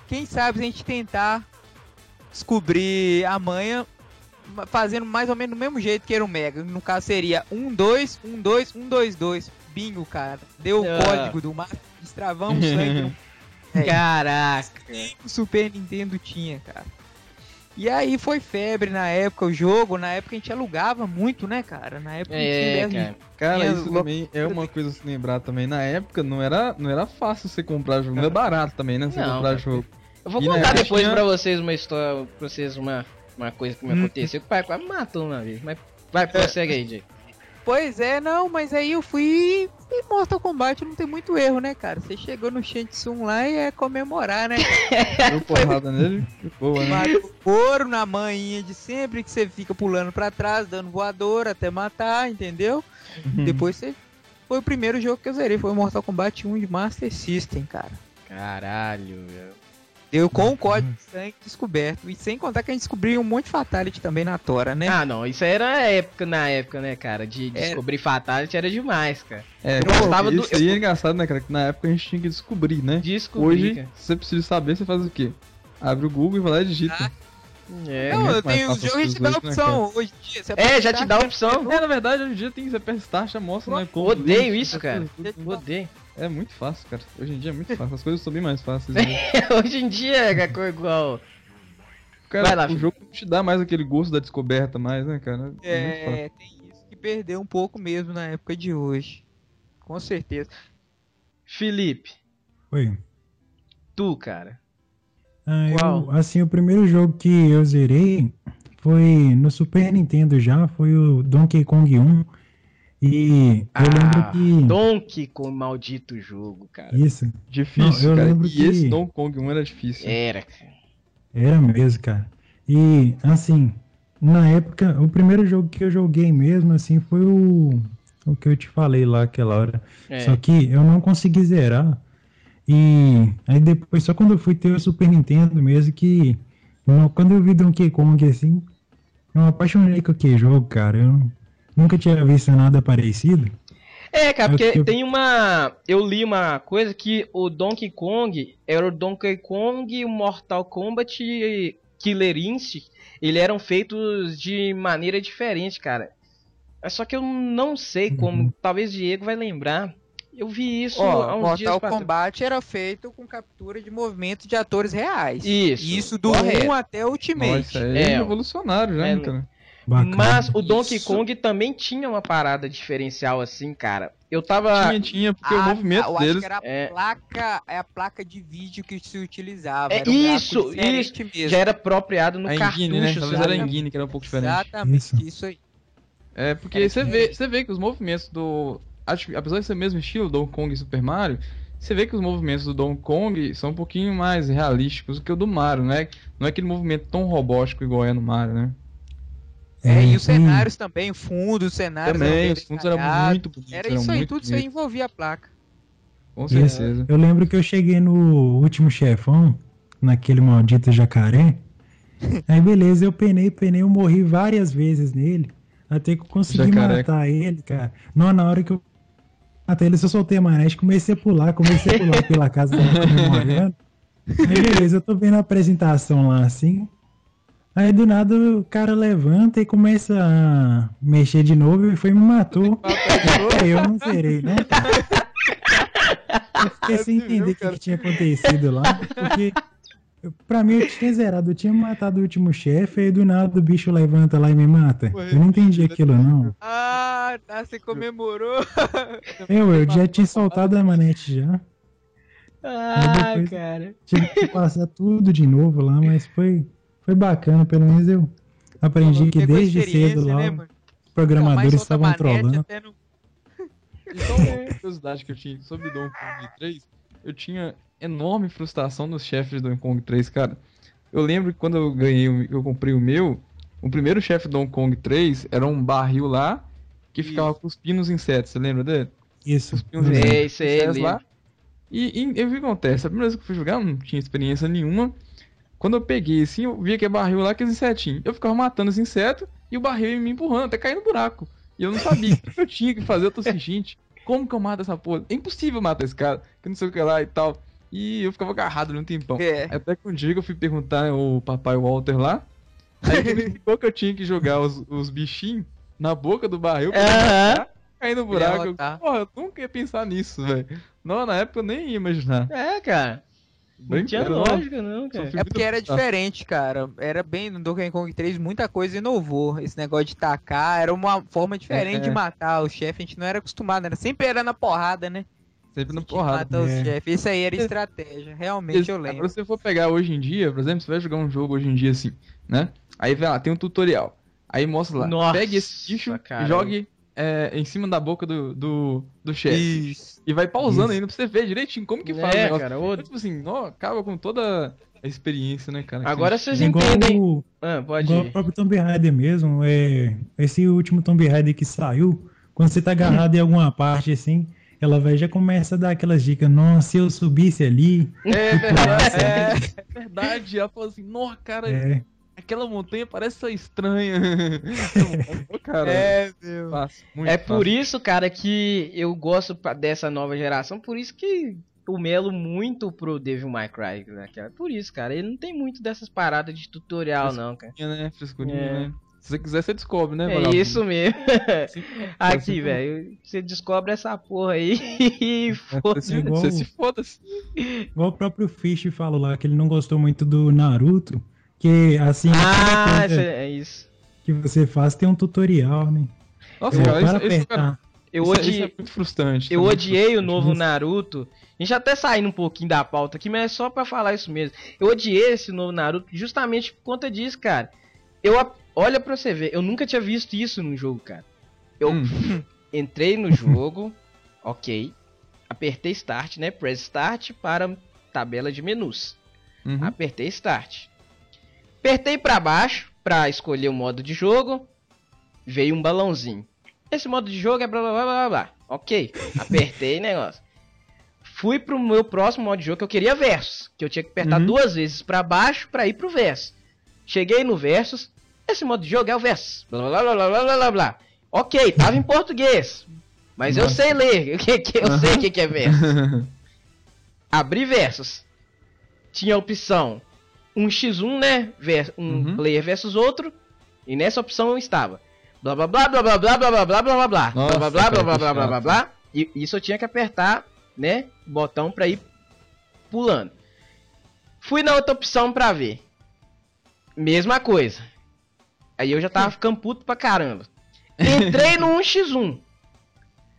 quem sabe a gente tentar descobrir a manha ma- fazendo mais ou menos do mesmo jeito que era o Mega. No caso seria 1, 2, 1, 2, 1, 2, 2. Bingo, cara. Deu o Ah. código do Master, destravamos sangue no É. Caraca. o Super Nintendo tinha, cara. E aí foi febre na época o jogo, na época a gente alugava muito, né, cara? Na época a gente É, tinha cara. Cara, isso lo- também é uma coisa a se lembrar também. Na época não era, não era fácil você comprar jogo. Não é barato também, né? Você Não, comprar cara. jogo. Eu vou E contar depois tinha- pra vocês uma história, pra vocês uma, uma coisa que me Hum. aconteceu. Que o pai quase me matou uma vez. Mas vai, prossegue aí, Jay. Pois é, não, mas aí eu fui e Mortal Kombat não tem muito erro, né, cara? Você chegou no Shensung lá e é comemorar, né? Deu porrada nele, que boa, né? Matou couro na manhinha de sempre, que você fica pulando pra trás, dando voador até matar, entendeu? Uhum. Depois você. Foi o primeiro jogo que eu zerei, foi o Mortal Kombat 1 de Master System, cara. Caralho, velho. Deu com o código de sangue descoberto. E sem contar que a gente descobriu um monte de Fatality também na Tora, né? Ah, não, isso aí era época, na época, né, cara? De Era. descobrir Fatality era demais, cara. É, Eu pô, gostava do- isso aí é engraçado, né, cara? Que na época a gente tinha que descobrir, né? Descobrir, Hoje, cara. se você precisa saber, você faz o quê? Abre o Google e vai lá e digita. Ah, É, Não, muito eu mais tenho o jogo e te dá a né, opção. Hoje em dia, você É, já te dá a opção. É, na verdade, hoje em dia tem você aperta start, já mostra, né? como Odeio isso, cara. Odeio. É muito fácil, cara. Hoje em dia é muito fácil. As coisas são bem mais fáceis. né? Hoje em dia é cor igual. Cara, Vai lá, o filho. jogo não te dá mais aquele gosto da descoberta mais, né, cara? muito fácil. É, tem isso que perdeu um pouco mesmo na época de hoje. Com certeza. Felipe, Oi. tu, cara. Ah, eu- Qual? assim, o primeiro jogo que eu zerei foi no Super Nintendo já, foi o Donkey Kong 1. E eu lembro que. Donkey com maldito jogo, cara. Isso, Difícil, Não, eu cara. lembro E que- esse Donkey Kong 1 era difícil. Era, cara. era mesmo, cara. E, assim, na época, o primeiro jogo que eu joguei mesmo, assim, foi o, o que eu te falei lá aquela hora. É. Só que eu não consegui zerar. E aí depois, só quando eu fui ter o Super Nintendo mesmo, que quando eu vi Donkey Kong assim, eu me apaixonei com aquele jogo, cara. Eu nunca tinha visto nada parecido. É, cara, porque eu- tem uma. Eu li uma coisa que o Donkey Kong era o Donkey Kong e o Mortal Kombat e Killer Instinct. Eles eram feitos de maneira diferente, cara. É Só que eu não sei como. Uhum. Talvez Diego vai lembrar. Eu vi isso há Ó, uns dias Mortal pra trás. Kombat era feito com captura de movimento de atores reais. Isso, Isso do correto. 1 até o Ultimate. Nossa, é, É, revolucionário já, é, né, cara? Bacana. Mas o Donkey Isso. Kong também tinha uma parada diferencial assim, cara. Eu tava. Tinha, tinha, porque o Ah, movimento eu acho deles. que era a É. placa, é a placa de vídeo que se utilizava. É um isso, diferente mesmo. Já era apropriado no a cartucho. engine, né? Talvez era a engine que era um pouco diferente. Exatamente, Isso. isso, aí. É, porque você vê, você vê que os movimentos do. Acho que, apesar de ser o mesmo estilo, Donkey Kong e Super Mario, você vê que os movimentos do Donkey Kong são um pouquinho mais realísticos do que o do Mario, né? Não é aquele movimento tão robótico igual é no Mario, né? É, e os e- cenários também, fundos, cenários. Também, eram bem os fundos eram muito bonitos. Era eram isso aí, muito tudo isso aí envolvia a placa. Com certeza. Eu lembro que eu cheguei no último chefão, naquele maldito jacaré. Aí beleza, eu penei, penei, eu morri várias vezes nele. Até que eu consegui Jacaré. matar ele, cara. Não, na hora que eu matei ele, eu só soltei a manete, comecei a pular, comecei a pular pela casa comemorando. Aí beleza, eu tô vendo a apresentação lá assim. Aí do nada o cara levanta e começa a mexer de novo e foi e me matou. Eu não zerei, né? Eu fiquei sem entender o que, que tinha acontecido lá, porque eu- pra mim eu tinha zerado, eu tinha matado o último chefe, aí do nada o bicho levanta lá e me mata. Eu não entendi aquilo não. Ah, tá, você comemorou. Eu, eu já tinha soltado a manete já. Ah, cara. Tive que passar tudo de novo lá, mas foi, foi bacana, pelo menos eu aprendi que desde cedo lá né, os programadores estavam trolando. no- E uma curiosidade que eu tinha sobre Donkey Kong 3, eu tinha enorme frustração nos chefes do Donkey Kong 3, cara. Eu lembro que quando eu ganhei, o- eu comprei o meu, o primeiro chefe do Donkey Kong 3 era um barril lá que ficava cuspindo os insetos, você lembra dele? Isso. Cuspindo os É, isso lembro. lá. E, e, e o que acontece? A primeira vez que eu fui jogar, eu não tinha experiência nenhuma. Quando eu peguei assim, eu via que é barril lá, aqueles insetinhos. Eu ficava matando os insetos e o barril ia me empurrando até cair no buraco. E eu não sabia o que eu tinha que fazer. Eu tô assim, gente, como que eu mato essa porra? É impossível matar esse cara, que não sei o que lá e tal. E eu ficava agarrado no tempão. É. Até que um dia que eu fui perguntar o papai Walter lá, aí ele me explicou que eu tinha que jogar os, os bichinhos na boca do barril pra Aham. cair no buraco. Eu, porra, eu nunca ia pensar nisso, velho. Não, na época eu nem ia imaginar. É, cara. Não tinha lógica, não, cara. É porque era Tá. diferente, cara. Era bem no Donkey Kong 3, muita coisa inovou. Esse negócio de tacar era uma forma diferente É. de matar o chefe. A gente não era acostumado, era sempre era na porrada, né? Sempre que porrada. matar os É. chefes. Isso aí era estratégia. Realmente eu Agora, lembro. se você for pegar hoje em dia, por exemplo, você vai jogar um jogo hoje em dia assim, né? Aí vai lá, tem um tutorial. Aí mostra lá, Nossa, pegue esse bicho cara. e jogue é, em cima da boca do, do, do chefe. E vai pausando Isso. ainda pra você ver direitinho como que faz o É, cara. ô- Então, tipo assim, ó, acaba com toda a experiência, né, cara? Agora Que- vocês É entendem. o, Ah, pode igual o próprio Tomb Raider mesmo. É, esse último Tomb Raider que saiu, quando você tá agarrado em alguma parte assim, ela vai já começa a dar aquelas dicas. Nossa, se eu subisse ali. É verdade, é, ali", é verdade. Ela falou assim, nossa, cara, é, aquela montanha parece ser estranha. É, meu. fácil, muito É por fácil. isso, cara, que eu gosto dessa nova geração. Por isso que o Melo muito pro Devil May Cry, né, cara? Por isso, cara, ele não tem muito dessas paradas de tutorial, não, cara. né? Frescurinha, É. né? Se você quiser, você descobre, né? É vagabundo? isso mesmo. Sim. Aqui, velho, você descobre essa porra aí e Você se, É igual- você se foda-se. Igual o próprio Fish falou lá que ele não gostou muito do Naruto. Que assim, Ah, é é isso. que você faz tem um tutorial, né? Nossa, É, cara, para isso, isso, cara. Eu, isso, é- odi... isso é muito frustrante. eu tá muito odiei o novo. Naruto. A gente até saindo um pouquinho da pauta aqui, mas é só pra falar isso mesmo. Eu odiei esse novo Naruto justamente por conta disso, cara. Eu olha pra você ver, eu nunca tinha visto isso num jogo, cara. Eu Hum. entrei no jogo, ok. Apertei start, né? Press start para tabela de menus. Uhum. Apertei Start. Apertei pra baixo pra escolher o modo de jogo. Veio um balãozinho. Esse modo de jogo é blá blá blá blá blá. Ok. Apertei negócio. Fui pro meu próximo modo de jogo que eu queria versus. Que eu tinha que apertar Uhum. duas vezes pra baixo pra ir pro versus. Cheguei no versus. Esse modo de jogo é o versus. Blá blá blá blá blá blá blá. Ok, tava em português. Mas eu Nossa. sei ler. que que- Eu sei o que, que é versus. abrir versus. Tinha a opção 1x1, né? Ver- um Uhum. player versus outro. E nessa opção estava. Blá blá blá blá blá blá blá blá blá blá blá blá Nossa, blá blá blá cara, blá blá blá blá blá E isso eu tinha que apertar, né? o Botão pra ir pulando. Fui na outra opção pra ver. Mesma coisa. Aí eu já tava ficando puto pra caramba. Entrei no 1x1.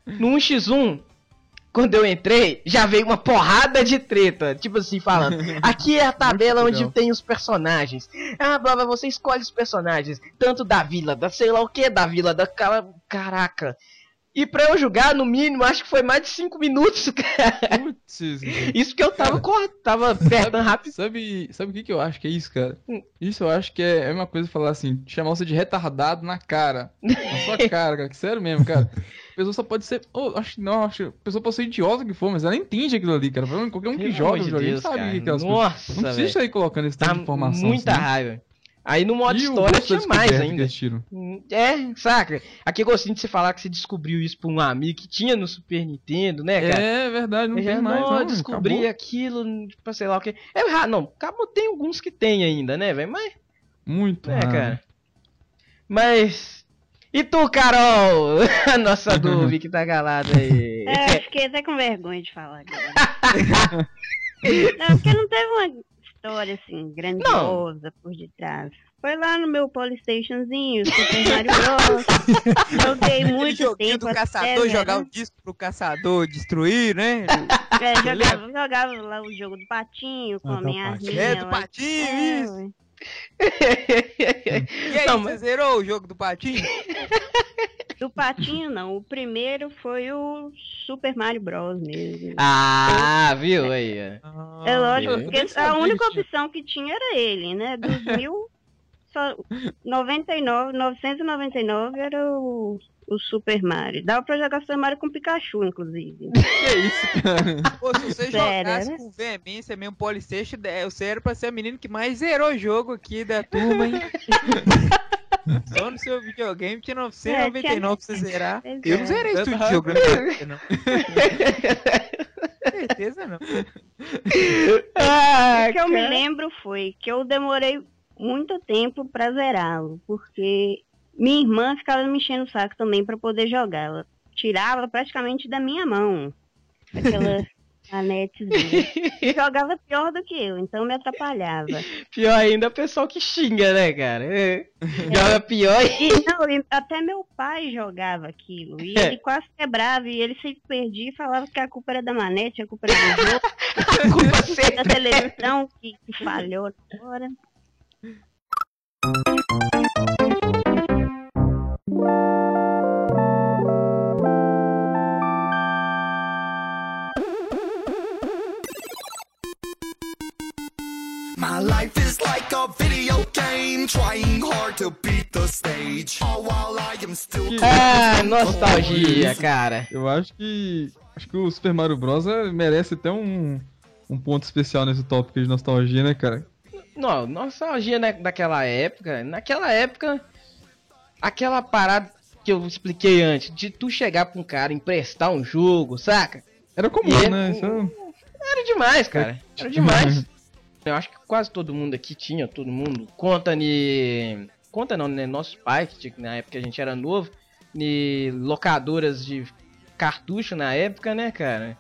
No 1x1, quando eu entrei, já veio uma porrada de treta. Tipo assim, falando. Aqui é a tabela onde tem os personagens. Ah, blá blá, você escolhe os personagens. Tanto da vila, da sei lá o que, da vila, da cara. Caraca. E pra eu jogar, no mínimo, acho que foi mais de 5 minutos, cara. Putz, Isso que eu tava, cor... tava apertando rápido. Sabe, sabe o que, que eu acho que é isso, cara? Hum. Isso eu acho que é, é uma coisa falar assim, chamar você de retardado na cara. Na sua cara, cara. que Sério mesmo, cara. A pessoa só pode ser. Oh, acho não, acho. A pessoa pode ser idiota que for, mas ela entende aquilo ali, cara. Qualquer um que Pelo joga de Deus, sabe cara. que aquelas coisas. Nossa, Não precisa sair colocando esse tipo de informação. muita assim, né? raiva. Aí no modo E história tinha mais ainda. É, saca? Aqui eu gostinho de você falar que você descobriu isso por um amigo que tinha no Super Nintendo, né, cara? É verdade, não Eu já, tem mais. não, Não, eu descobri acabou. aquilo, tipo, sei lá o que. É raro, não. Acabou, tem alguns que tem ainda, né, velho? Mas, Muito é, raro. cara. Mas. E tu, Carol? A nossa Dove que tá calada aí. É, eu fiquei até com vergonha de falar agora. não, porque não teve uma história assim grandiosa por detrás. Foi lá no meu Playstationzinho, Super Mario Bros. Joguei muito tempo do caçador, jogar o disco pro caçador destruir, né? É, jogava, jogava lá o jogo do patinho com Ah, a minha patinho. arminha É, do patinho, É, isso. E aí, Não, você mas- zerou o jogo do patinho? Do patinho não, o primeiro foi o Super Mario Bros mesmo. ah, viu aí? É lógico, eu porque a única opção que tinha era ele, né? Dos mil, só 99, 999 era o, o Super Mario. Dava pra jogar Super Mario com Pikachu, inclusive. Que isso, cara? Pô, se você Sério, jogasse né? com veemência mesmo Polystation, é, você era pra ser a menina que mais zerou o jogo aqui da turma, hein? Só no seu videogame tinha 999 pra você zerar. Eu é. não zerei de tava- jogo, não. não. certeza não. Ah, O que eu me lembro foi que eu demorei muito tempo pra zerá-lo, porque minha irmã ficava me enchendo o saco também pra poder jogar. Ela tirava praticamente da minha mão aquela anetezinha. E jogava pior do que eu, então me atrapalhava. Pior ainda é o pessoal que xinga, né, cara? É. Joga pior e. Não, até meu pai jogava aquilo. E ele quase quebrava. E ele sempre perdia e falava que a culpa era da manete, a culpa era do jogo, A culpa da televisão que, que falhou agora. My life is like a video game, trying hard to beat the stage. All while I am still. Ah, nostalgia, cara. Eu acho que. Acho que o Super Mario Bros. é- merece até um, um ponto especial nesse tópico de nostalgia, né, cara? Não, nostalgia né, daquela época. Naquela época, aquela parada que eu expliquei antes, de tu chegar pra um cara emprestar um jogo, saca? Era comum, é- né? Isso Era demais, cara. Era demais. Eu acho que quase todo mundo aqui tinha, todo mundo. Conta ni. Conta não, né? Nosso pai, que na época a gente era novo, ni locadoras de cartucho na época, né, cara?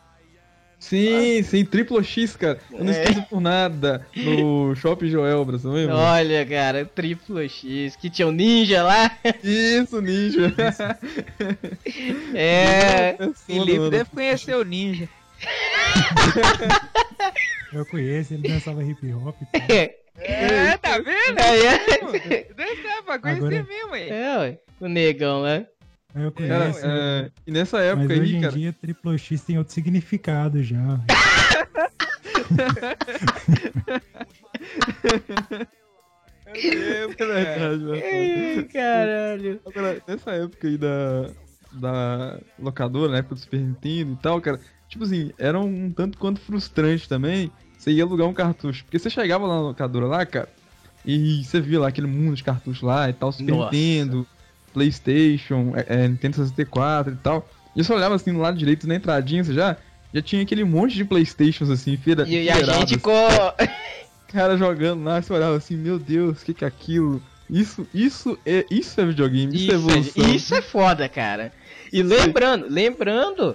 Sim, sim, triplo X, cara. Eu não É. esqueço por nada. No Shopping Joelbra, você lembra? Olha, cara, triplo X, que tinha o ninja lá. Isso, ninja. É. Felipe deve conhecer o Ninja. Eu conheço, ele dançava hip hop. pô. É, tá vendo? É. Dançava pra conhecer Agora- mesmo, aí. É, ué. O negão, né? Eu Cara, conheço. é, e nessa mas época hoje aí, em cara. dia, Triplo X tem outro significado já. É verdade. Ai, Caralho. Agora, nessa época aí da, da locadora, na época do Super Nintendo e tal, cara, tipo assim, era um tanto quanto frustrante também você ia alugar um cartucho. Porque você chegava lá na locadora lá, cara, e você via lá aquele mundo de cartuchos lá e tal, Super Nossa. Nintendo, Playstation, é, é, Nintendo 64 e tal. E você olhava assim no lado direito, na entradinha, você já, já tinha aquele monte de Playstations assim, feira, E, e a gente com. cara jogando lá, você olhava assim, meu Deus, o que que é aquilo? Isso, isso é, isso é videogame, isso, é Isso, evolução. é, isso é foda, cara. E lembrando, lembrando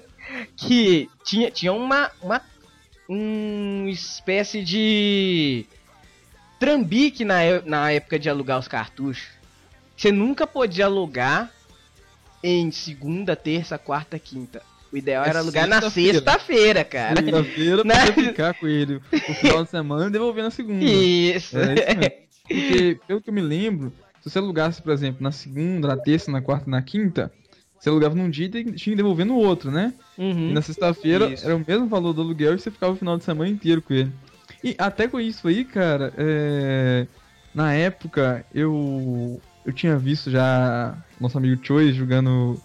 que tinha, tinha uma, uma uma espécie de trambique na, é- na época de alugar os cartuchos. Você nunca podia alugar em segunda, terça, quarta, quinta. O ideal É era alugar na sexta-feira. sexta-feira, cara. Segunda-feira Né? pra você ficar com ele no final de semana e devolver na segunda. Isso. É isso. Porque, pelo que eu me lembro, se você alugasse, por exemplo, na segunda, na terça, na quarta, na quinta, você alugava num dia e tinha que devolver no outro, né? E Uhum. na sexta-feira era o mesmo valor do aluguel e você ficava o final de semana inteiro com ele. E até com isso aí, cara, é, na época eu eu tinha visto já nosso amigo Choi jogando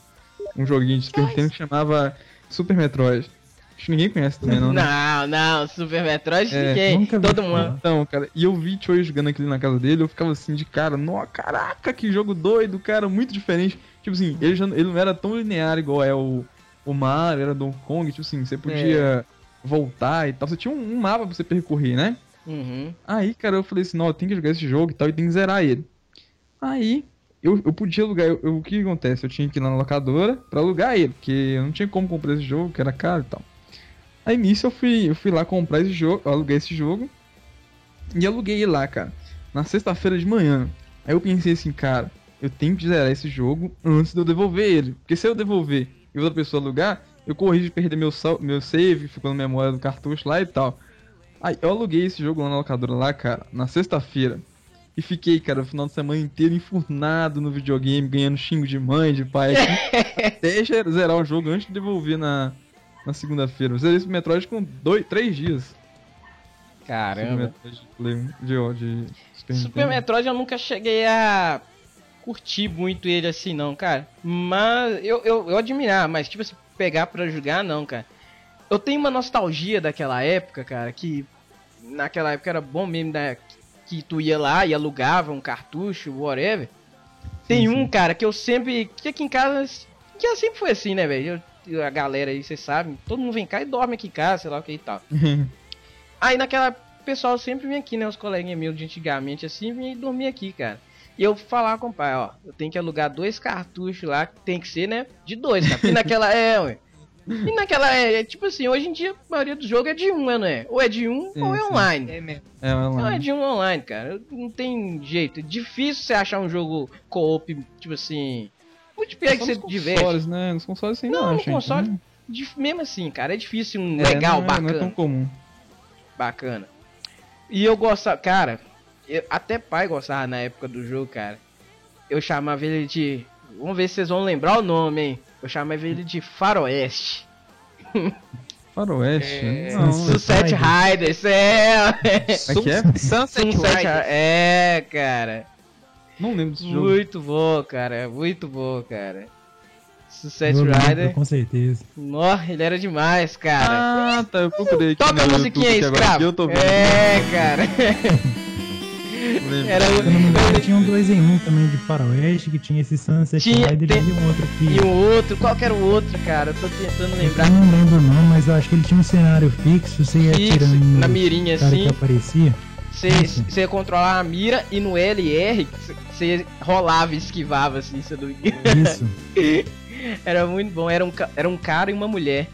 um joguinho de Super Nintendo que chamava Super Metroid. Acho que ninguém conhece também, não, né? Não, não, Super Metroid É, ninguém. nunca vi Todo mundo. Então, cara, e eu vi Choi jogando aquilo na casa dele, eu ficava assim de cara, nó, caraca, que jogo doido, cara, muito diferente. Tipo assim, ele, já, ele não era tão linear igual é o, o Mario, era Donkey Kong, tipo assim, você podia voltar e tal, você tinha um, um mapa pra você percorrer, né? Uhum. Aí, cara, eu falei assim, não, tenho que jogar esse jogo e tal, e tem que zerar ele. Aí, eu, eu podia alugar, eu, eu- o que acontece? Eu tinha que ir na locadora pra alugar ele, porque eu não tinha como comprar esse jogo, que era caro e tal. Aí nisso eu fui, eu fui lá comprar esse jogo, aluguei esse jogo, e aluguei ele lá, cara, na sexta-feira de manhã. Aí eu pensei assim, cara, eu tenho que zerar esse jogo antes de eu devolver ele, porque se eu devolver e outra pessoa alugar, eu corri de perder meu, meu save, ficou na memória do cartucho lá e tal. Aí eu aluguei esse jogo lá na locadora lá, cara, na sexta-feira. E fiquei, cara, o final de semana inteiro enfurnado no videogame, ganhando xingo de mãe, de pai, assim, até zerar o jogo antes de devolver na, na segunda-feira. Eu zerei esse Metroid com dois, três dias. Super Caramba. Metroid de Play 1, de, ó, de Super, Super. Metroid eu nunca cheguei a curtir muito ele assim, não, cara. Mas eu, eu, eu admirar, mas tipo assim, pegar pra jogar, não, cara. Eu tenho uma nostalgia daquela época, cara, que naquela época era bom mesmo, né? Que tu ia lá e alugava um cartucho, whatever. Tem Sim, um, sim. cara, que eu sempre. Que aqui em casa. Que sempre foi assim, né, velho? A galera aí, vocês sabem, todo mundo vem cá e dorme aqui em casa, sei lá o que e tal. Aí naquela. O pessoal sempre vinha aqui, né? Os coleguinhas meus de antigamente, assim, vinha e dormia aqui, cara. E eu falava com o pai, ó, eu tenho que alugar dois cartuchos lá, que tem que ser, né? De dois. Porque naquela é, ué. E naquela é, é, tipo assim, hoje em dia a maioria dos jogos é de um, né, não é? Ou é de um Sim, ou é sim. online. É mesmo. É, vai Não, é de um online, cara. Não tem jeito. É difícil você achar um jogo co-op, tipo assim. Multiplayer que você nos diverte. consoles, né? Nos consoles você ainda Não, no console. Dif- Mesmo assim, cara, é difícil um É, legal, não é- bacana. Não é tão comum. Bacana. E eu gostava, cara, eu- até pai gostava na época do jogo, cara. Eu chamava ele de. Vamos ver se vocês vão lembrar o nome, hein? Eu chamava ele de Faroeste. Faroeste. É, não, Sunset Sunset Riders, é. É que é? Sunset Sunset Riders. Ri- É, cara. Não lembro desse jogo. Muito bom, cara. Muito bom, cara. Sunset Eu lembro, Rider. Com certeza. Nossa, ele era demais, cara. Ah, tá, eu procurei aqui Toca a musiquinha aí, YouTube, que agora escravo. eu tô vendo. É, cara. lembro. Era o... engano, tinha um 2 em 1 um também de Faroeste, que tinha esse Sunset Tinha, Rider tem- e um outro que... E o outro, qual que era o outro, cara? Eu tô tentando lembrar. Eu não lembro não, mas eu acho que ele tinha um cenário fixo, você ia Fixo, atirando na mirinha cara assim. que aparecia. Você, ia controlar a mira e no L e R você rolava e esquivava assim, se eu não me engano. Isso. Era muito bom, era um, era um cara e uma mulher.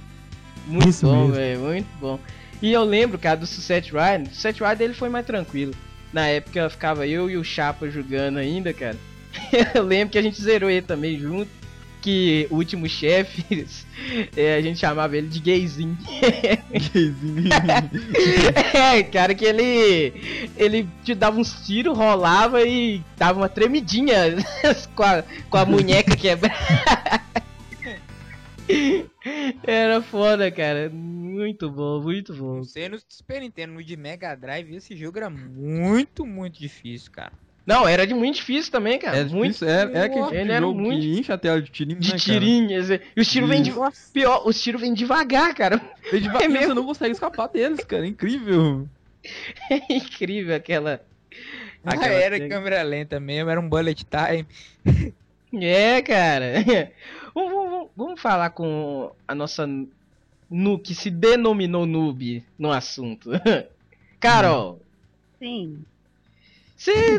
Muito Isso bom, velho, muito bom. E eu lembro, cara, do Sunset Ride. O Sunset Ride ele foi mais tranquilo. Na época ficava eu e o Chapa jogando ainda, cara. eu lembro que a gente zerou ele também junto. Que o último chefe, é, a gente chamava ele de gayzinho. É, cara, que ele. Ele te dava uns tiros, rolava e dava uma tremidinha com a, com a munheca quebrada. Era foda, cara. Muito bom, muito bom. Não sei no Super Nintendo, no de Mega Drive, esse jogo era muito, muito difícil, cara. Não, era de muito difícil também, cara. É, muito é, é aquele tipo Ele de era jogo muito que enche a tela de tirinho, de né, tirinhas. E os tiros vêm de. Pior, os tiros vêm devagar, cara. Vem devagar, É mesmo? Você não consegue escapar deles, cara. É incrível. É incrível aquela. Ah, aquela era tec- câmera lenta mesmo, era um bullet time. É, cara. vamos, vamos- vamos falar com a nossa Nu que se denominou noob no assunto. Carol, Sim. você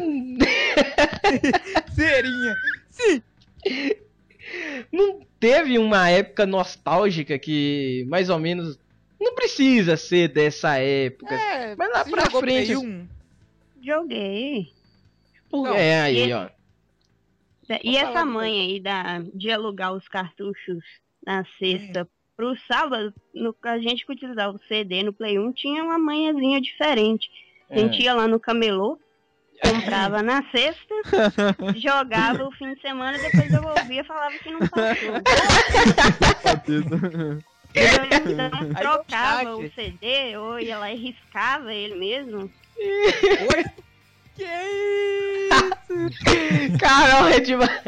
Serinha. Sim. não teve uma época nostálgica que mais ou menos não precisa ser dessa época. É, Mas lá pra frente- 1? Joguei. Por- não, é aí, e- ó. E falar essa mãe aí da, de alugar os cartuchos na sexta pro sábado, no a gente que utilizava o CD no Play 1 tinha uma manhãzinha diferente. A gente ia lá no camelô, comprava na sexta, jogava o fim de semana, depois devolvia e falava que não passou. Eu, então trocava eu o. CD, ou ia lá e riscava ele mesmo. Oi? Que isso? Carol é demais.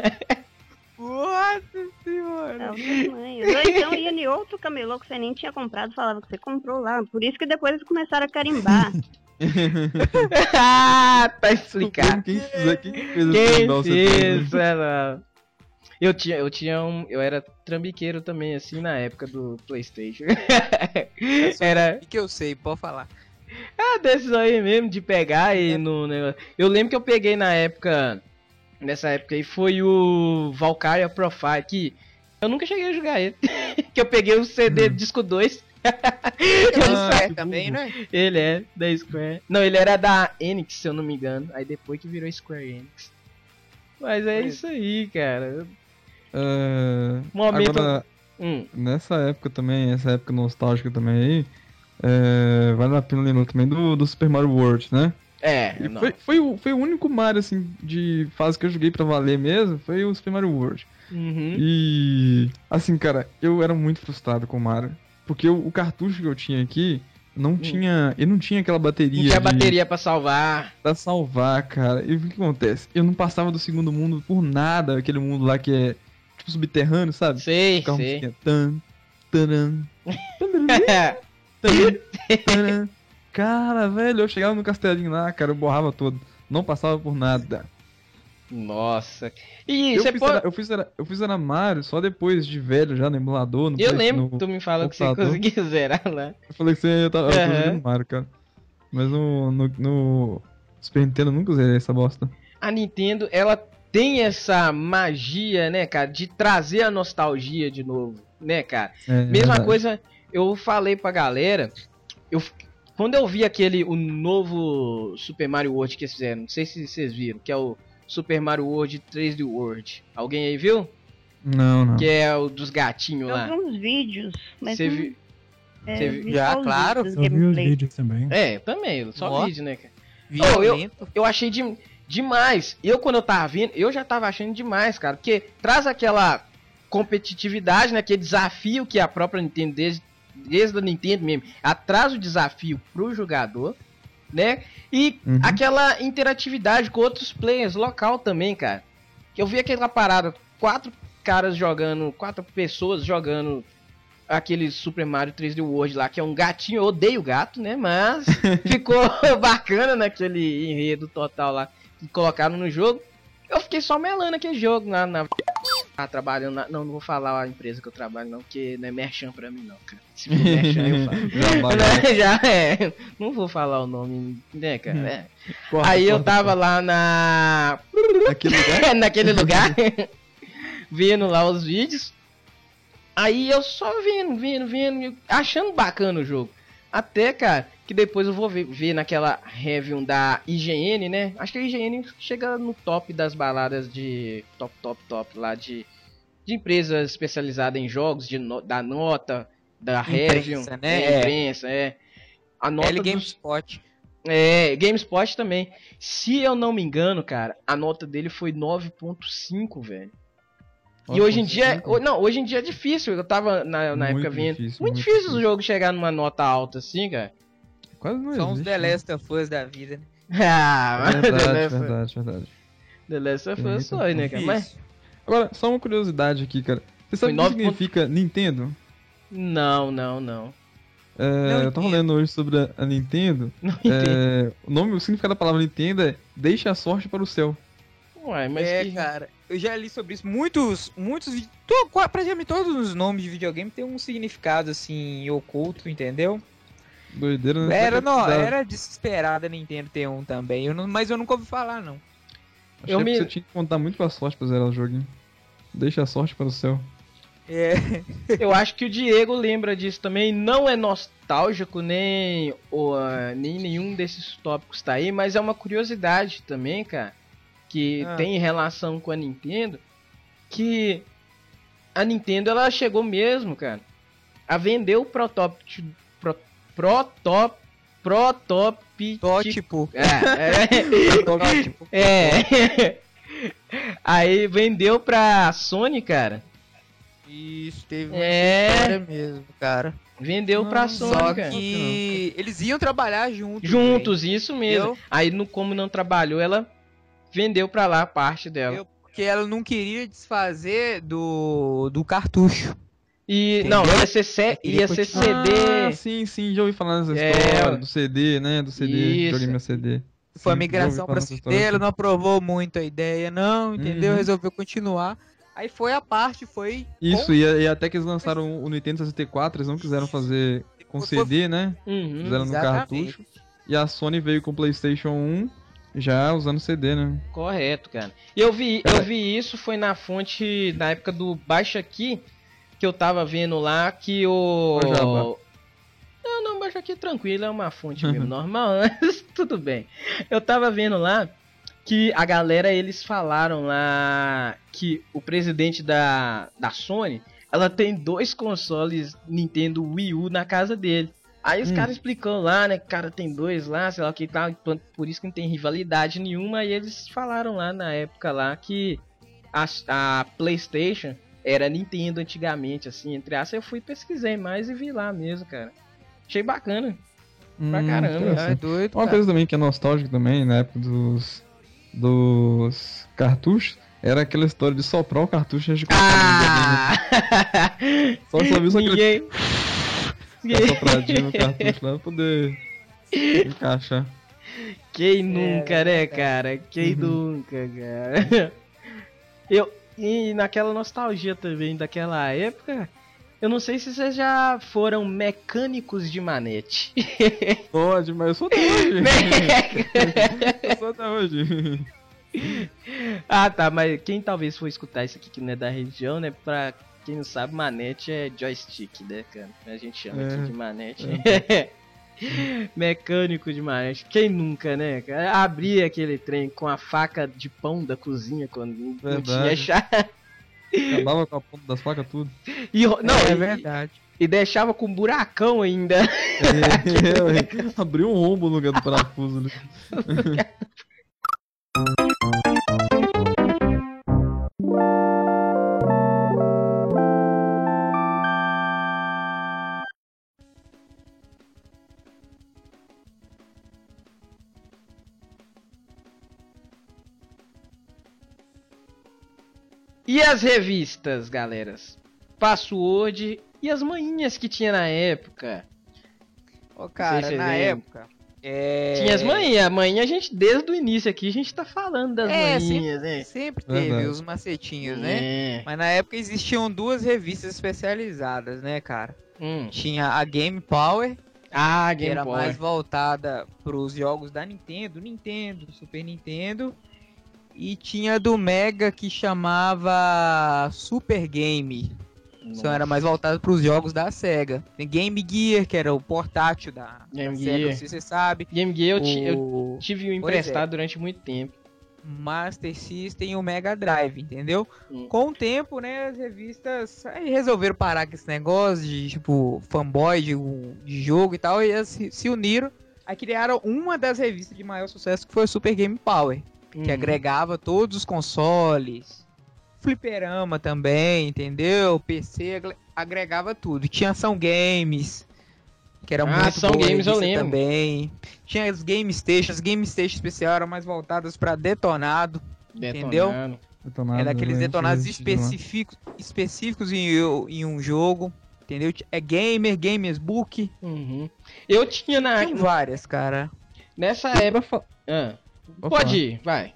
Nossa senhora. Tava tamanho. Ou então ia em outro camelô que você nem tinha comprado, falava que você comprou lá. Por isso que depois eles começaram a carimbar. ah, tá explicado. Quem, fizer, quem fez Quem doce fez? Ela... Eu tinha, eu tinha um, eu era trambiqueiro também assim na época do PlayStation. era O que eu sei, pode falar. Ah, desses aí mesmo de pegar e no negócio. Eu lembro que eu peguei na época nessa época aí foi o Valkyria Profile que eu nunca cheguei a jogar ele. que eu peguei o CD disco 2. Eu não Ah, é também, né? Ele é da Square. Não, ele era da Enix, se eu não me engano. Aí depois que virou Square Enix. Mas é Pois. isso aí, cara. É, Momento- Agora, Hum, nessa época também, essa época nostálgica também aí, é, vale a pena lembrar também do, do Super Mario World, né? é, foi, foi, o, foi o único Mario, assim, de fase que eu joguei pra valer mesmo, foi o Super Mario World. Uhum. E, assim, cara, eu era muito frustrado com o Mario, porque o, o cartucho que eu tinha aqui não tinha, ele não tinha aquela bateria, Não tinha de- bateria pra salvar. pra salvar, cara. E o que que acontece? Eu não passava do segundo mundo por nada, aquele mundo lá que é, tipo, subterrâneo, sabe? Sei, Ficava sei. musiquinha, tan, taran, taran, taran. Cara, velho, eu chegava no castelinho lá, cara, eu borrava todo. Não passava por nada. Nossa. E Eu você fiz, pode. era, eu, fiz era, eu fiz era Mario só depois de velho, já no emulador. No Eu Play- lembro no- tu me falou que você conseguia zerar lá. Eu falei que você tava tava jogando Mario, cara. Mas no, no, no Super Nintendo eu nunca usei essa bosta. A Nintendo, ela tem essa magia, né, cara, de trazer a nostalgia de novo, né, cara? É, Mesma verdade. coisa, eu falei pra galera, eu quando eu vi aquele o novo Super Mario World que eles fizeram, não sei se vocês viram, que é o Super Mario World 3D World. Alguém aí viu? Não, não. Que é o dos gatinhos Eu lá. vi uns vídeos, mas Você não- vi... é, você vi- vi Já, claro. Eu vi os vídeos também. É, também, só vídeo, né, cara? Violento. Eu achei de- demais. Eu, quando eu tava vendo, eu já tava achando demais, cara. Porque traz aquela competitividade, né? Aquele desafio que a própria Nintendo, desde, desde a Nintendo mesmo, atrasa o desafio pro jogador, né? E Uhum. aquela interatividade com outros players local também, cara. Que eu vi aquela parada, quatro caras jogando, quatro pessoas jogando aquele Super Mario 3D World lá, que é um gatinho, eu odeio gato, né? Mas ficou bacana naquele enredo total lá que colocaram no jogo. Eu fiquei só melando aquele jogo na, na ah, trabalhando na, não, não vou falar a empresa que eu trabalho não, porque não é merchan pra mim não, cara. Se for merchan eu falo. Trabalho. Já é. Não vou falar o nome, né, cara? É. Aí eu tava lá na Naquele lugar? naquele lugar, vendo lá os vídeos. Aí eu só vendo, vendo, vendo, achando bacana o jogo. Até, cara, que depois eu vou ver, ver naquela review da IGN, né? Acho que a IGN chega no top das baladas de top, top, top lá de, de empresas especializadas em jogos, de no- da nota, da review, Imprensa, né? é, imprensa, é. A nota L dos- GameSpot. é, GameSpot também. Se eu não me engano, cara, a nota dele foi 9.5, velho. E hoje em dia, ho- não, hoje em dia é difícil. Eu tava na, na época difícil, muito muito difícil o difícil. jogo chegar numa nota alta assim, cara. Quase não São uns existe, The né? Last of Us da vida, né? Ah, The Verdade, Last, verdade, verdade. The Last of Us foi, né, cara? Mas. Agora, só uma curiosidade aqui, cara. Você sabe o que significa Nintendo? não, não, não. É, Não eu tava lendo hoje sobre a, a Nintendo. Não entendi. É, o nome, o significado da palavra Nintendo é Deixa a sorte para o céu. Uai, mas é, que... cara, eu já li sobre isso. Muitos, muitos, to- praticamente todos os nomes de videogame tem um significado assim oculto, entendeu? Doideira, né? Era, Só que não, era desesperada a Nintendo ter um também, eu não- mas eu nunca ouvi falar não. Achei eu que me- você tinha que contar muito pra sorte pra zerar o joguinho. Deixa a sorte para o céu. É, Eu acho que o Diego lembra disso também. Não é nostálgico, nem, o, ah, nem nenhum desses tópicos tá aí, mas é uma curiosidade também, cara. Que Ah. tem relação com a Nintendo. Que a Nintendo ela chegou mesmo, cara, a vender o protótipo. Pro, protop, protop, tótipo. é, é, é. Aí vendeu pra Sony, cara. Isso, teve É. história mesmo, cara. Vendeu pra Não, Sony, Só cara. que eles iam trabalhar juntos. Juntos, isso mesmo. Eu- Aí, no, como não trabalhou, ela vendeu pra lá a parte dela. Eu- Porque ela não queria desfazer do, do cartucho. E Entendeu? não, ia ser, C- ia ser. CD. Ah, sim, sim, já ouvi falar nessa É. história do CD, né? Do CD, Isso. joguei meu CD. Foi a Sim, migração pra nessa história, CD, ela não aprovou muito a ideia, não, entendeu? Uhum. Resolveu continuar. Aí foi a parte, foi. Isso, e, e até que eles lançaram o Nintendo 64, eles não quiseram fazer com CD, né? Uhum. Fizeram no Exatamente. cartucho. E a Sony veio com o PlayStation 1 já usando CD, né? Correto, cara. E eu vi, eu vi isso, foi na fonte, na época do Baixa Aqui, que eu tava vendo lá, que o... Jabá. Não, não, Baixa Aqui tranquilo, é uma fonte mesmo, normal, mas tudo bem. Eu tava vendo lá que a galera, eles falaram lá que o presidente da, da Sony, ela tem dois consoles Nintendo Wii U na casa dele. Aí os Hum. caras explicam lá, né, que o cara tem dois lá, sei lá o que tal, então, por isso que não tem rivalidade nenhuma, e eles falaram lá na época lá que a, a Playstation era Nintendo antigamente, assim, entre aspas, eu fui pesquisei mais e vi lá mesmo, cara. Achei bacana. Pra Hum, caramba, interessante. É doido, Uma cara. coisa também que é nostálgica também, na época dos, dos cartuchos, era aquela história de soprar o cartucho antes de colocar Ah! no videogame. Só só viu só aquele Ninguém. ficar sopradinho no cartucho lá pra poder encaixar. Quem nunca, né, verdade. cara? Quem nunca, cara? Eu, e naquela nostalgia também daquela época, eu não sei se vocês já foram mecânicos de manete. Pode, mas eu sou até hoje. eu sou até hoje. ah, tá, mas quem talvez for escutar isso aqui que não é da região, né? Pra quem não sabe, manete é joystick, né, cara? A gente chama É. aqui de manete. Mecânico de manete. Quem nunca, né, cara? Abria aquele trem com a faca de pão da cozinha quando não tinha Verdade. chave. Acabava com a ponta das facas tudo. E, não, é e- verdade. e deixava com buracão ainda. É, ué. Abriu um rombo no lugar do parafuso. E as revistas, galeras? Password E as manhinhas que tinha na época. Ô, cara, se na você época. É... Tinha as manhinhas. A manhinha a gente, desde o início aqui, a gente tá falando das É, manhinhas, né? Sempre teve Verdade. os macetinhos, né? É. Mas na época existiam duas revistas especializadas, né, cara? Hum. Tinha a Game Power, Ah, que Game era mais voltada pros jogos da Nintendo, Nintendo, Super Nintendo. E tinha do Mega que chamava Super Game. Isso era mais voltado pros jogos da SEGA. Tem Game Gear, que era o portátil da, Game da SEGA, Gear. não sei se você sabe. Game Gear eu, ti- eu o tive um é. emprestado durante muito tempo. Master System e o Mega Drive, entendeu? Hum. Com o tempo, né, as revistas resolveram parar com esse negócio de, tipo, fanboy de, de jogo e tal, e elas se, se uniram. Aí criaram uma das revistas de maior sucesso, que foi o Super Game Power. Que Uhum. agregava todos os consoles, fliperama também, entendeu? PC agre- agregava tudo. Tinha ação games, que era Ah, muito Ação boa Games eu lembro. também. Tinha as game stations, as game stations especial eram mais voltadas para detonado, entendeu? Detonando. Detonado, era aqueles detonados específicos, específicos em, em um jogo, entendeu? É gamer, gamers book, Uhum. Eu tinha na. tinha várias, cara. Nessa época. Ah, Vou pode ir, vai.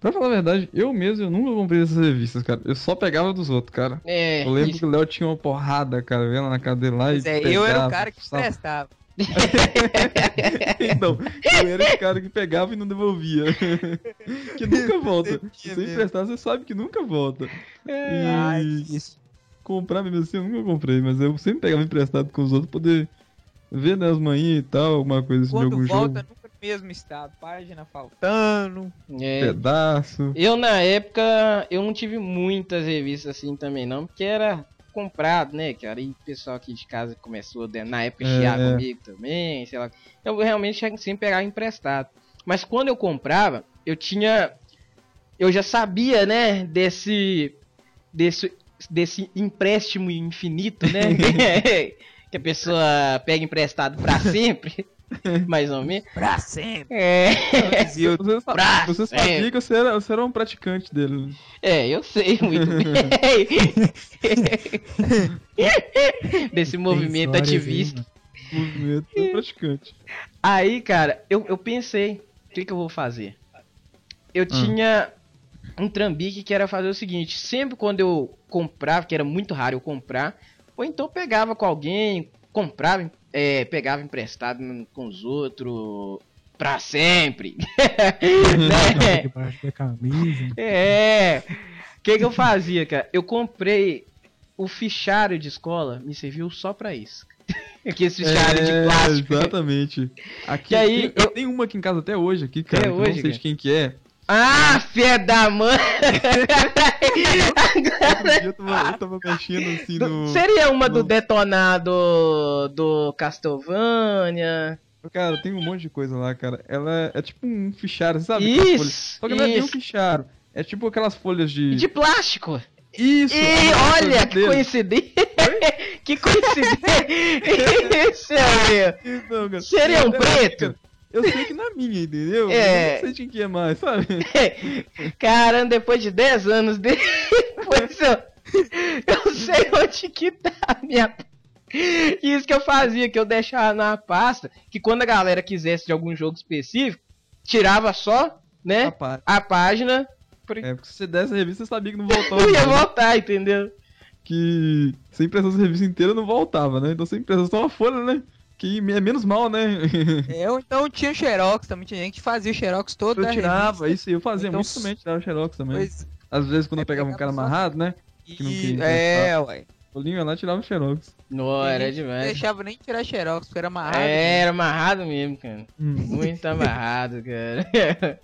pra falar a verdade, eu mesmo eu nunca comprei essas revistas, cara. Eu só pegava dos outros, cara. É. Eu lembro isso- que o Léo tinha uma porrada, cara, vendo na dele lá Pois e é, eu era o pegava, cara que sabe? prestava. Então, eu era esse cara que pegava e não devolvia. que nunca volta. Se você emprestar, você sabe que nunca volta. Ai, E isso. comprar mesmo assim, eu nunca comprei, mas eu sempre pegava emprestado com os outros pra poder ver né, as manhinhas e tal, alguma coisa assim de algum volta, jogo. Mesmo estado. Página faltando. É. Pedaço. Eu, na época, eu não tive muitas revistas assim também, não, porque era comprado, né, cara? E o pessoal aqui de casa começou, a- na época, É, chiar é. comigo também, sei lá. Eu realmente sempre pegava emprestado. Mas quando eu comprava, eu tinha. Eu já sabia, né, desse. desse, desse empréstimo infinito, né? que a pessoa pega emprestado pra sempre. Mais ou menos. Pra sempre. É. Você, sa- Pra você sempre. sabia que você era, você era um praticante dele. né? É, eu sei muito bem. Desse movimento aí, ativista. mano. Movimento é praticante. Aí, cara, eu, eu pensei, o que, que eu vou fazer? Eu Hum. tinha um trambique que era fazer o seguinte, sempre quando eu comprava, que era muito raro eu comprar, ou então pegava com alguém, comprava, é, pegava emprestado com os outros pra sempre. né? Debaixo da camisa. É. O que, que eu fazia, cara? Eu comprei o fichário de escola, me serviu só pra isso. Aquele fichário de É, plástico. Exatamente. Aqui, aí, tem- eu tenho uma aqui em casa até hoje, aqui, cara. Até eu hoje, não sei cara? de quem que é. Ah, fé da mãe! Dia eu tava, eu tava mexendo assim no. Seria uma do detonado do Castlevania. Cara, tem um monte de coisa lá, cara. Ela é, é tipo um fichário, sabe? Isso! Só que não é bem um fichário. É tipo aquelas folhas de. De plástico! Isso! E olha que coincidência! que coincidência! Isso, meu. Seria um preto? Eu sei que na minha, entendeu? É. Eu não sei de quem é mais, sabe? Caramba, depois de 10 anos depois eu, eu sei onde que tá a minha. Isso que eu fazia, que eu deixava na pasta, que quando a galera quisesse de algum jogo específico, tirava só, né, Rapaz. a página, É, porque se você desse a revista, você sabia que não voltava. eu ia né? voltar, entendeu? Que se impressasse a revista inteira, não voltava, né? Então se impressasse só uma folha, né? Que é menos mal, né? Eu então tinha Xerox, também tinha gente que fazia o Xerox todo Eu tirava, revista. isso eu fazia Então, muito também, tirava xerox também. Pois, Às vezes quando é, eu pegava um cara só- amarrado, né? que não queria é, ué. O Linho ia lá tirava o xerox. Não, era que Não demais. deixava nem tirar Xerox, porque era amarrado. É, era amarrado mesmo, cara. Hum. Muito amarrado, cara.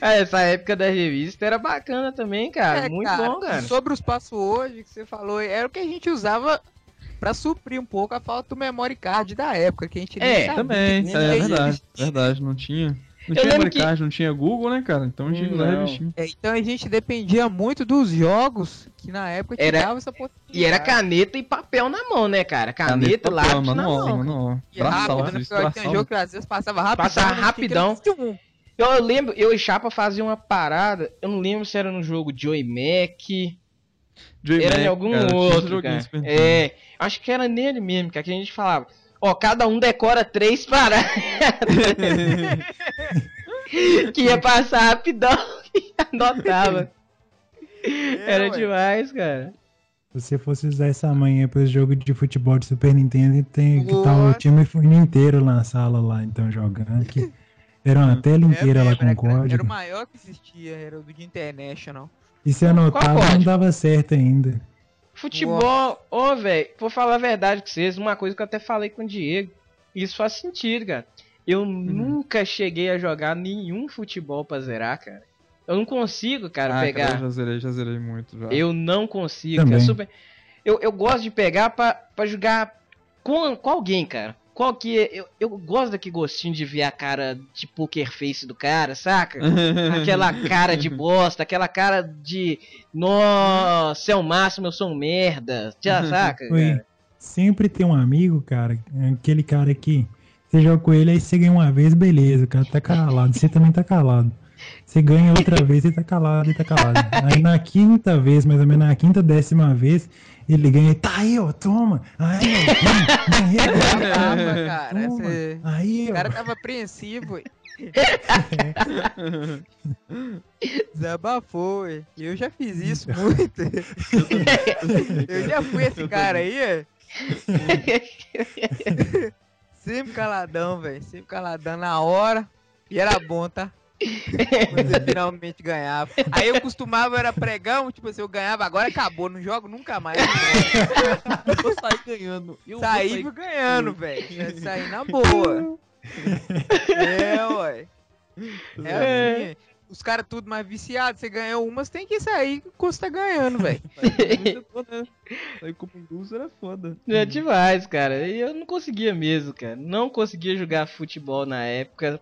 Ah, Essa época da revista era bacana também, cara. É, Muito cara, bom, cara. Sobre os passwords que você falou, era o que a gente usava pra suprir um pouco a falta do memory card da época, que a gente É, sabia Também, que é nem verdade. Verdade, não tinha. Não Eu tinha memory que- card, não tinha Google, né, cara? Então que a Não. revistinha. É, então a gente dependia muito dos jogos que na época Era- davam essa possibilidade. E era caneta e papel na mão, né, cara? Caneta, papel, lápis na manual, mão. E era Braçal, rápido, né? Porque tinha jogo que às vezes passava rápido. Passava rapidão. Que- Eu, lembro, eu e Chapa fazia uma parada, eu não lembro se era no jogo Joy Mac Era Mac, em algum cara, esse outro, cara. Nintendo. É, acho que era nele mesmo, cara, que a gente falava. Ó, cada um decora três paradas. que ia passar rapidão e anotava. Era ué. demais, cara. Se você fosse usar essa manhã para jogo de futebol de Super Nintendo, tem que estar o time inteiro na sala lá, então, jogando. Que era uma tela É inteira lá mesmo, com era, era código. o maior que existia, era o do de International. E se anotava, não dava certo ainda. Futebol, ô, velho, vou falar a verdade com vocês, uma coisa que eu até falei com o Diego. Isso faz sentido, cara. Eu nunca cheguei a jogar nenhum futebol pra zerar, cara. Eu não consigo, cara, Ah, pegar. cara, eu já zerei, já zerei muito já. Eu não consigo, Também. cara. Super... Eu, eu gosto de pegar pra, pra jogar com, com alguém, cara. Qual que é? Eu, eu gosto daquele gostinho de ver a cara de poker face do cara, saca? Aquela cara de bosta, aquela cara de. Nossa, é o máximo, eu sou um merda. Já saca? Sempre tem um amigo, cara, aquele cara que você joga com ele, aí você ganha uma vez, beleza, o cara tá calado, você também tá calado. Você ganha outra vez, ele tá calado, ele tá calado. Aí na quinta vez, mais ou menos na quinta, décima vez, ele ganha, tá aí, ó, toma. Aí, ó, ganhei, ganhei Tava, agora. cara. Toma. cê- Aí, O ó. cara tava apreensivo. Desabafou, ué. E Eu já fiz isso muito. Eu já fui esse cara aí, ué. Sempre caladão, velho. Sempre caladão na hora. E era bom, tá? Finalmente ganhava. Aí eu costumava, era pregão, tipo assim, eu ganhava, agora acabou, não jogo nunca mais. Eu vou sair ganhando. Eu vou Saí sair- ganhando, velho. Saí na boa. É, ué. É assim. Os caras tudo mais viciados, você ganhou uma, você tem que sair tá ganhando, velho. Sair como loser, né? Sair como loser é foda. É demais, cara. E eu não conseguia mesmo, cara. Não conseguia jogar futebol na época.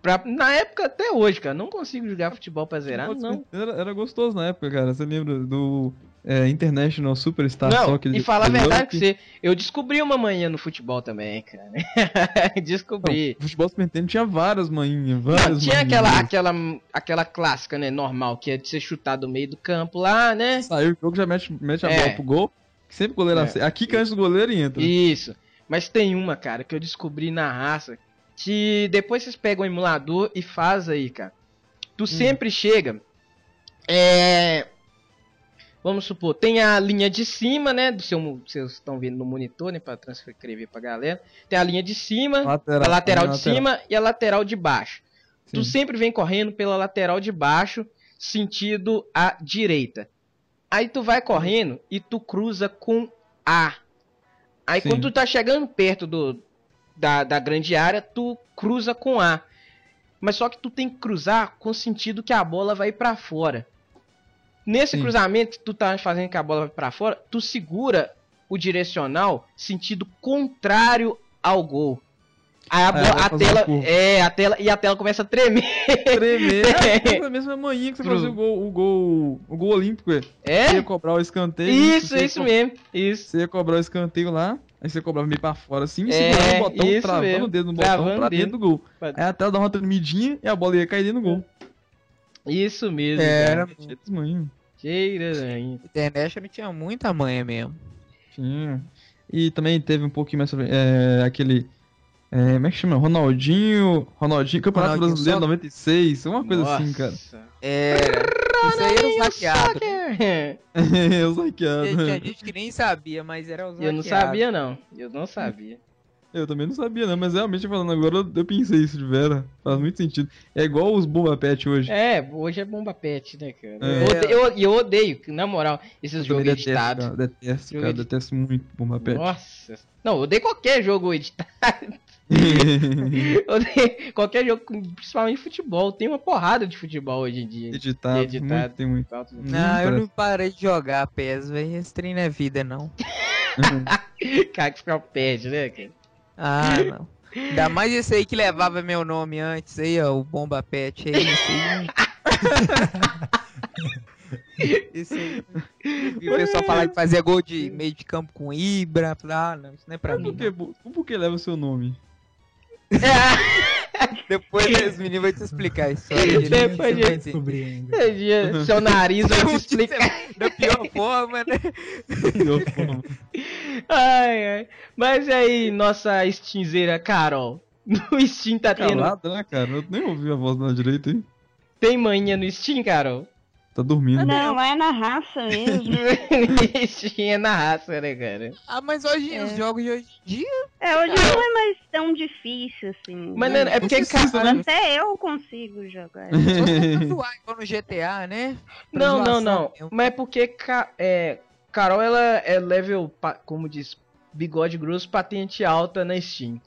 Pra- Na época até hoje, cara. Não consigo jogar futebol pra zerar, não. Era, era gostoso na época, cara. Você lembra do é, International Superstar Não, Soccer? e falar a de verdade que você. Eu descobri uma manhã no futebol também, cara. descobri. Não, futebol Super Nintendo tinha várias manhinhas, Não, várias tinha manhinhas. aquela, aquela, aquela clássica, né? Normal, que é de você chutar do meio do campo lá, né? Saiu o jogo, já mete, mete a É. bola pro gol. Sempre o goleiro É. Aqui que antes do goleiro entra. Isso. Mas tem uma, cara, que eu descobri na raça. Que depois vocês pegam o emulador e faz aí, cara. Tu sempre chega. É. Vamos supor, tem a linha de cima, né? Do seu, vocês estão vendo no monitor, né? Pra transcrever pra galera. Tem a linha de cima, Lateral, a lateral de cima e a lateral de baixo. Tu Sim. sempre vem correndo pela lateral de baixo, sentido à direita. Aí tu vai correndo e tu cruza com A. Aí Sim. quando tu tá chegando perto do, da, da grande área, tu cruza com A. Mas só que tu tem que cruzar com o sentido que a bola vai pra fora. Nesse Sim. cruzamento que tu tá fazendo que a bola vai pra fora, tu segura o direcional sentido contrário ao gol. Aí a, Aí bola- vai a tela, é, a tela e a tela começa a tremer. Tremer. É a mesma manhinha que você Cru. fazia o gol, o gol, o gol olímpico, é. Você É? ia cobrar o escanteio. Isso, você ia isso co- mesmo. Isso. Você ia cobrar o escanteio lá, aí você cobrava meio pra fora assim, É, segurando o botão, travando mesmo. o dedo no Travando botão pra o dedo. dentro do gol. Pra- Aí a tela dava uma tremidinha e a bola ia cair dentro do gol. Isso mesmo. Era. cara. Cheio né? International tinha muita manha mesmo. Tinha. E também teve um pouquinho mais sobre é, aquele. É, como é que chama? Ronaldinho. Ronaldinho, Campeonato Ronaldinho Brasileiro Soccer? 96, uma coisa assim, cara. Nossa. Era. Isso aí era os hackeados. Soccer. Eu sou hackeado. Tinha gente que nem sabia, mas era os Eu não sabia, não. Eu não sabia. Eu também não sabia, não, mas realmente falando agora, eu- eu pensei isso de vera. Faz muito sentido. É igual os Bomba Pet hoje. É, hoje é bomba pet, né, cara? É. Eu odeio- Eu, eu odeio, na moral, esses Eu jogos detesto, editados. cara, detesto, Jogo cara, edit- detesto muito Bomba Pet. Nossa. Não, eu odeio qualquer jogo editado. Qualquer jogo, principalmente futebol. Tem uma porrada de futebol hoje em dia. editado, Editado. muito, tem muito. Não, eu não parei de jogar PES, velho. Esse trem não é vida, não. Cara que fica perde, né, cara? Ah, não. Ainda mais esse aí que levava meu nome antes aí, ó, o Bomba Pet aí, esse aí. Esse aí. Vi o pessoal falar que fazia gol de meio de campo com Ibra. Ah, não, isso não é pra mim. por que, por que leva seu nome? Depois os meninos vão te explicar a história. Depois vai descobrir ainda. Dia, Seu nariz vai te explicar. Da pior forma, né? Ai, ai. Mas e aí, nossa Steamzeira Carol? No Steam tá tendo. Calado, né, cara? Eu nem ouvi a voz da direita aí. Tem manhã no Steam, Carol? Tá dormindo. Não, é na raça mesmo. Steam é na raça, né, cara? Ah, mas hoje, É. os jogos de hoje em dia, É, hoje não é mais tão difícil assim. Mas não, é porque. Precisa, né? Até eu consigo jogar. igual no GTA, né? Pra Não, não, não. mesmo. Mas é porque Ca- é, Carol, ela é level, como diz, bigode grosso, patente alta na Steam.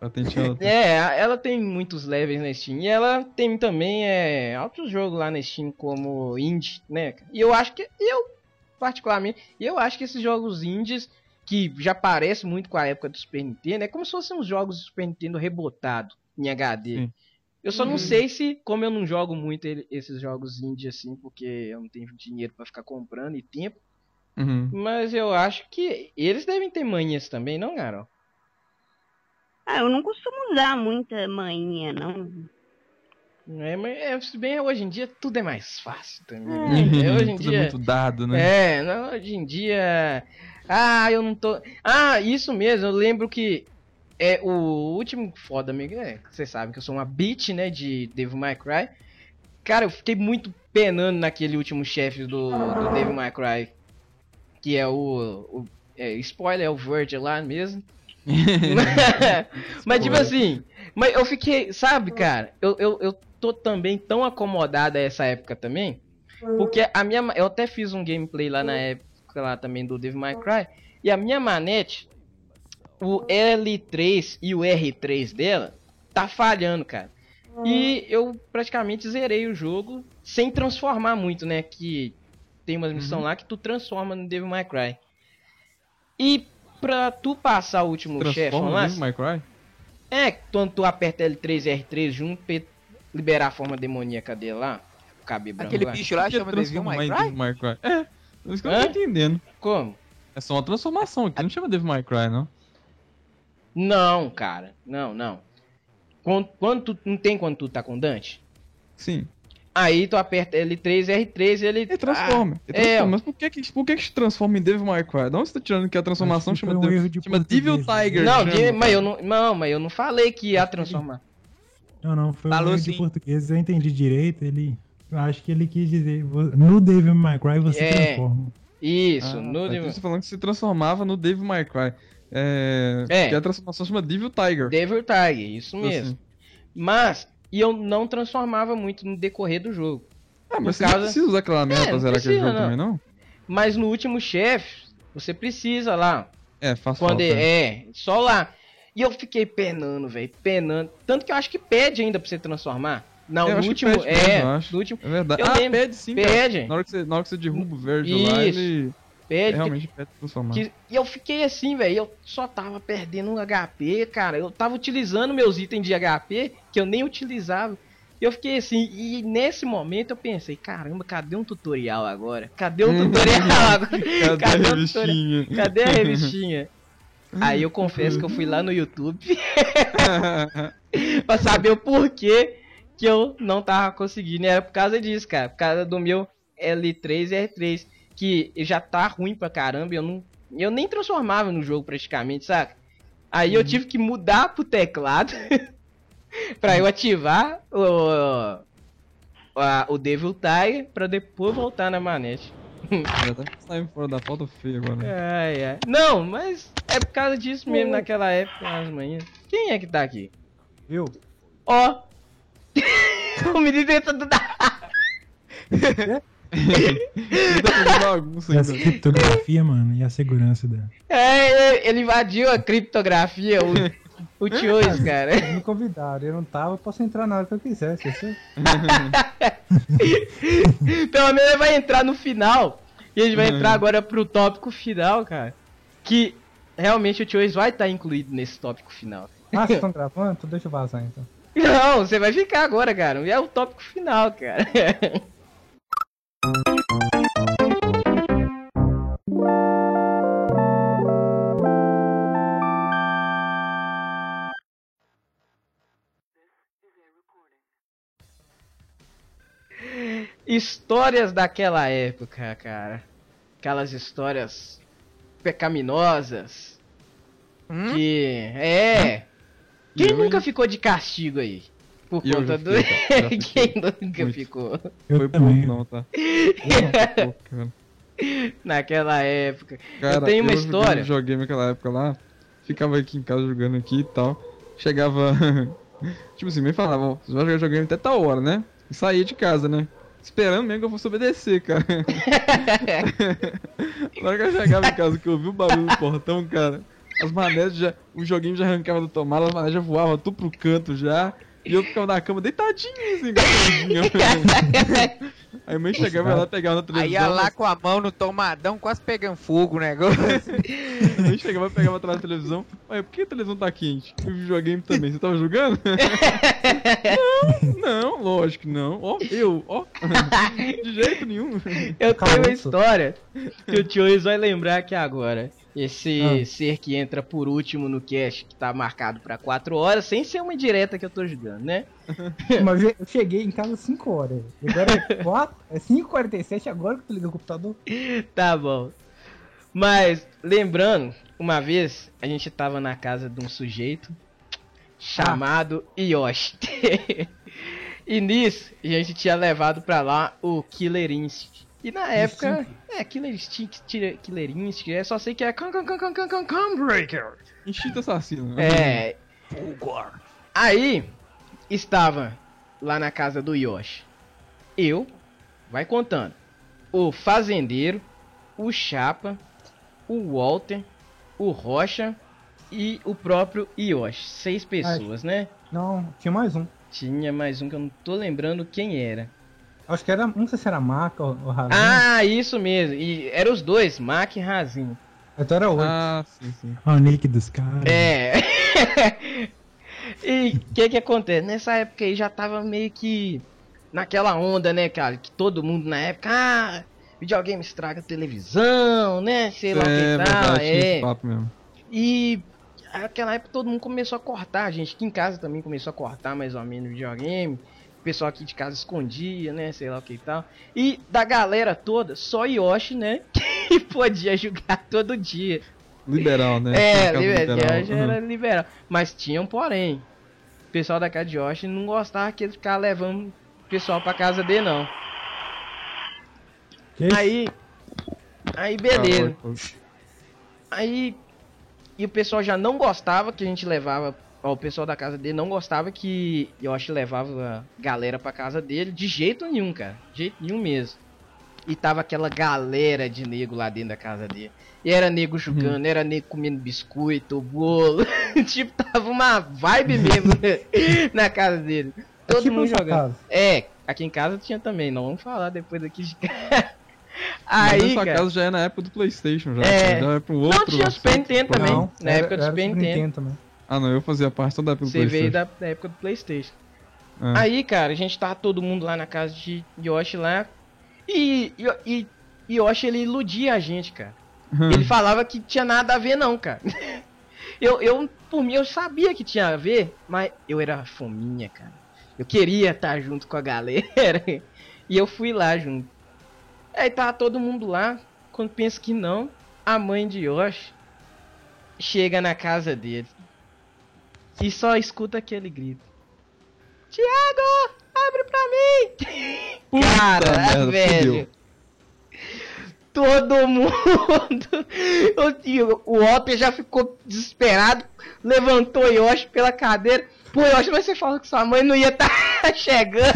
É, ela tem muitos levels na Steam. E ela tem também é, altos jogos lá na Steam, como indie, né? E eu acho que, eu, particularmente, eu acho que esses jogos indies, que já parecem muito com a época do Super Nintendo, é como se fossem uns jogos do Super Nintendo rebotado em HD. Sim. Eu só não Uhum. sei se, como eu não jogo muito ele- esses jogos indie assim, porque eu não tenho dinheiro pra ficar comprando e tempo, Uhum. mas eu acho que eles devem ter manhas também, não, Carol? Ah, eu não costumo usar muita manhinha, não. É, mas é, se bem hoje em dia tudo é mais fácil também. É. né? hoje em Tudo dia. é muito dado, né? É, não, hoje em dia. Ah, eu não tô. Ah, isso mesmo, eu lembro que. É o último foda, amigo. É, você sabe que eu sou uma bitch, né? De Devil May Cry. Cara, eu fiquei muito penando naquele último chefe do, do Devil May Cry. Que é o. o é, spoiler, é o Verge lá mesmo. mas tipo assim, mas eu fiquei, sabe, cara, eu, eu, eu tô também tão acomodado a essa época também, porque a minha, eu até fiz um gameplay lá na época lá também do Devil May Cry, e a minha manete, o L3 e o R3 dela, tá falhando, cara. E eu praticamente zerei o jogo sem transformar muito, né, que tem uma missão lá que tu transforma no Devil May Cry. E pra tu passar o último chefe Cry? é, quando tu aperta L3 e R3 junto pra liberar a forma demoníaca dele lá, o cabelo branco Aquele lá. bicho lá chama Devil May Cry? May Cry? É, isso que eu não tô entendendo. Como? É só uma transformação aqui, não chama Devil May Cry, não. Não, cara, não, não. Quando, quando tu, não tem quando tu tá com Dante? Sim. Aí tu aperta L3 R3 e ele... Ele transforma. ele é, transforma. Mas por que que, por que que se transforma em Devil May Cry? De onde você tá tirando que a transformação que chama, um Devil- de chama Devil né? Tiger? Não, chama, mas eu não, não, mas eu não falei que ia transformar. Não, não, foi Falou um erro de português, eu entendi direito, ele... Eu acho que ele quis dizer, no Devil May Cry você É. transforma. Isso, Ah, no tá, Devil- você falando que se transformava no Devil May Cry. É, É. Que a transformação chama Devil Tiger. Devil Tiger, isso Então, mesmo. assim, Mas, e eu não transformava muito no decorrer do jogo. Ah, mas Por você não causa- precisa usar aquela merda É, pra não zerar aquele jogo não. também, não? Mas no último chefe, você precisa lá. É, faz Quando falta. é, é, só lá. E eu fiquei penando, velho, penando. Tanto que eu acho que pede ainda pra você transformar. Não, É, eu no último. pede mesmo, é, acho. no último. É verdade. Eu ah, lembro. pede sim, cara. Pede. Na hora que você, na hora que você derruba o verde lá, Isso. ele Pede. que- realmente pede pra transformar. que- e eu fiquei assim, velho. Eu só tava perdendo um HP, cara. Eu tava utilizando meus itens de HP que eu nem utilizava. Eu fiquei assim, e nesse momento eu pensei, caramba, cadê um tutorial agora? Cadê um tutorial agora? Cadê, Cadê a bichinha? Cadê a revistinha? Aí eu confesso que eu fui lá no YouTube pra saber o porquê que eu não tava conseguindo. E era por causa disso, cara. Por causa do meu L3 e R3. Que já tá ruim pra caramba. Eu, não, eu nem transformava no jogo praticamente, saca? Aí eu tive que mudar pro teclado pra eu ativar o, a- o Devil Tiger pra depois voltar na manete. Já tá fora da pauta feia agora. Ai, ai. Não, mas é por causa disso mesmo naquela época, as manhãs. Quem é que tá aqui? Viu? Ó! o menino dentro do. Ele tá a ainda. criptografia, mano, e a segurança dela. É, ele invadiu a criptografia, o, o Tiois, cara. Eles me convidaram, eu não tava, eu posso entrar na hora que eu quiser, você sabe? Pelo menos ele vai entrar no final. E a gente vai entrar agora pro tópico final, cara. Que realmente o Tiois vai estar incluído nesse tópico final. Ah, vocês estão gravando? Então deixa eu vazar então. Não, você vai ficar agora, cara. É o tópico final, cara. Histórias daquela época, cara. Aquelas histórias pecaminosas. Hum? Que. É. Quem Eu, nunca ficou de castigo aí? Por Eu conta do. fiquei, fiquei. Quem nunca Muito. ficou? Eu Foi pouco não, tá? Pouco. Naquela época. Cara, tenho uma jogando história. Videogame naquela época lá, ficava aqui em casa jogando aqui e tal. Chegava. tipo assim, me falava, ó, você vai jogar videogame até tal hora, né? E saía de casa, né? Esperando mesmo que eu fosse obedecer, cara. Na hora que eu chegava em casa, que eu ouvi o barulho do portão, cara, as manejas já. O joguinho já arrancava do tomate, as manejas voavam tudo pro canto já. E eu ficava na cama deitadinho, assim. Aí a mãe chegava lá, pegava na Aí televisão. ia lá com a mão no tomadão, quase pegando fogo o negócio. A gente chegava, pegava atrás da televisão. Ué, por que a televisão tá quente? E o videogame também, você tava jogando? não, não, lógico que não. Ó, eu, ó. De jeito nenhum. Eu tenho uma história que o tio vai lembrar aqui agora. Esse Ah. ser que entra por último no cast, que tá marcado pra 4 horas, sem ser uma indireta que eu tô jogando, né? Mas eu cheguei em casa às 5 horas. Agora é 4, é 5h47 agora que tu liga o computador. Tá bom. Mas, lembrando, uma vez a gente tava na casa de um sujeito chamado Yoshi. e nisso, a gente tinha levado pra lá o Killer Instinct. E na época, é, Killer Instinct, tira- Killer Instinct, é só sei que é Come, come, come, come, come, come, come Breaker. Instinto assassino. É. Aí estava lá na casa do Yoshi. Eu, vai contando. O fazendeiro, o Chapa, o Walter, o Rocha e o próprio Yoshi. Seis pessoas, né? Não, tinha mais um. Tinha mais um que eu não tô lembrando quem era. Acho que era, não sei se era Maca ou, ou Razinho. Ah, isso mesmo. E eram os dois, Mac e Razinho. Então era oito. Ah, sim, sim. O nick dos caras. É. e o que que acontece? Nessa época aí já tava meio que naquela onda, né, cara? Que todo mundo na época, ah, videogame estraga televisão, né? Sei lá o é, que tal. É. papo mesmo. E naquela época todo mundo começou a cortar, a gente aqui em casa também começou a cortar mais ou menos videogame. Pessoal aqui de casa escondia, né? Sei lá o que e tal. E da galera toda, só Yoshi, né? Que podia jogar todo dia. Liberal, né? É, liberal, liberal. Yoshi era liberal. Mas tinha um porém. O pessoal da casa de Yoshi não gostava que ele ficava levando o pessoal pra casa dele, não. Que? Aí. Aí Ah, beleza. foi. Aí. E o pessoal já não gostava que a gente levava. O pessoal da casa dele não gostava que Yoshi levava a galera pra casa dele de jeito nenhum, cara. De jeito nenhum mesmo. E tava aquela galera de nego lá dentro da casa dele. E era nego jogando, era nego comendo biscoito, bolo. tipo, tava uma vibe mesmo na casa dele. Todo tipo mundo jogando. casa. É, aqui em casa tinha também, não vamos falar depois daqui de casa. Mas Aí, nessa cara, casa já é na época do Playstation, já. É. Já é um outro não tinha Super assunto. Nintendo também. Não, na era- época do Super Nintendo. também. Ah, não, eu fazia parte só da época do Você veio da, da época do Playstation. É. Aí, cara, a gente tava todo mundo lá na casa de Yoshi lá. E, e, e Yoshi, ele iludia a gente, cara. Hum. Ele falava que tinha nada a ver, não, cara. Eu, eu, por mim, eu sabia que tinha a ver, mas eu era fominha, cara. Eu queria estar junto com a galera. E eu fui lá junto. Aí tava todo mundo lá. Quando pensa que não, a mãe de Yoshi chega na casa dele. E só escuta aquele grito. Tiago, abre pra mim! Cara, merda, velho. fudeu. Todo mundo. O tio, o Walter já ficou desesperado. Levantou o Yoshi pela cadeira. Pô, Yoshi, mas você falou que sua mãe não ia estar chegando.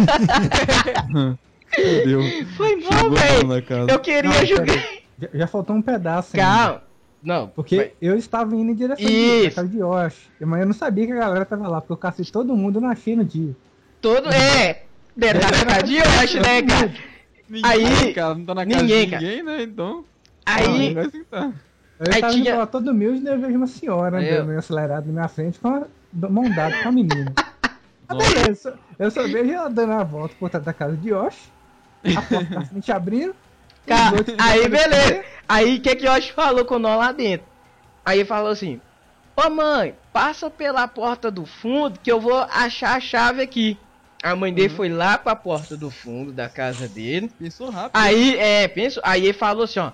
Fudeu. Foi bom, velho. Eu queria Não, jogar. Já, já faltou um pedaço ainda. Não, Porque vai- eu estava indo em direção Isso. à casa de Yoshi. Mas eu não sabia que a galera tava lá, porque eu cacei todo mundo e não achei no dia. todo. É. Detalhe na casa de Yoshi, né, cara? Ninguém, Aí- cara, não tá na casa ninguém, de cara. ninguém, né? Então. Aí. Vai sentar. Eu Aí tava tinha- indo lá todo humilde e eu vejo uma senhora Eu- andando meio acelerada na minha frente com a mão dada com a menina. Ah, beleza, eu só vejo ela dando a volta por trás da casa de Yoshi, a porta da frente abrindo. Cara, aí beleza. Aí o que que Yoshi falou com nós lá dentro? Aí falou assim: Ô mãe, passa pela porta do fundo que eu vou achar a chave aqui. A mãe dele foi lá pra porta do fundo da casa dele. Pensou rápido. Aí, é, penso, aí ele falou assim, ó.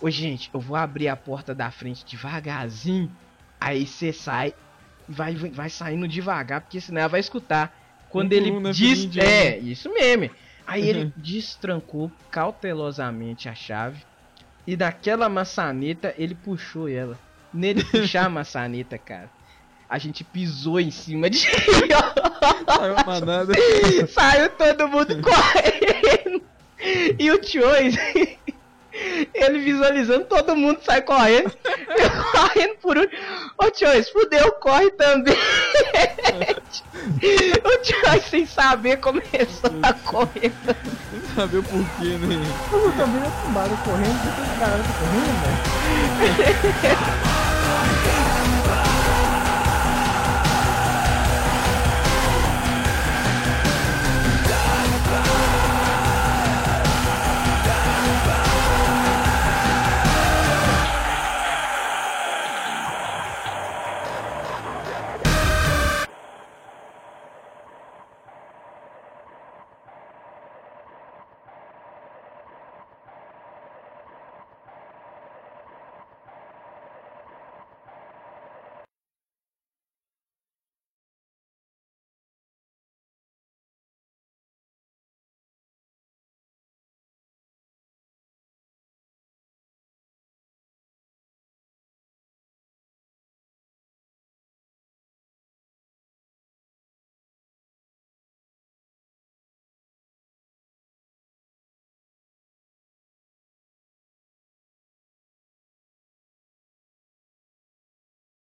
Ô, gente, eu vou abrir a porta da frente devagarzinho. Aí você sai e vai, vai saindo devagar, porque senão ela vai escutar. Quando ele né, diz. É, isso mesmo. Aí ele destrancou cautelosamente a chave. E daquela maçaneta ele puxou ela. Nele puxar a maçaneta, cara. A gente pisou em cima de. Saiu manada. Saiu todo mundo correndo. E o Choice, ele visualizando todo mundo sai correndo. Eu correndo por último. Ô Choice, fudeu, corre também. o Choice, sem saber, começou a correr. Sem saber o porquê, né? Eu também é tombado correndo, depois o caralho tá correndo, velho.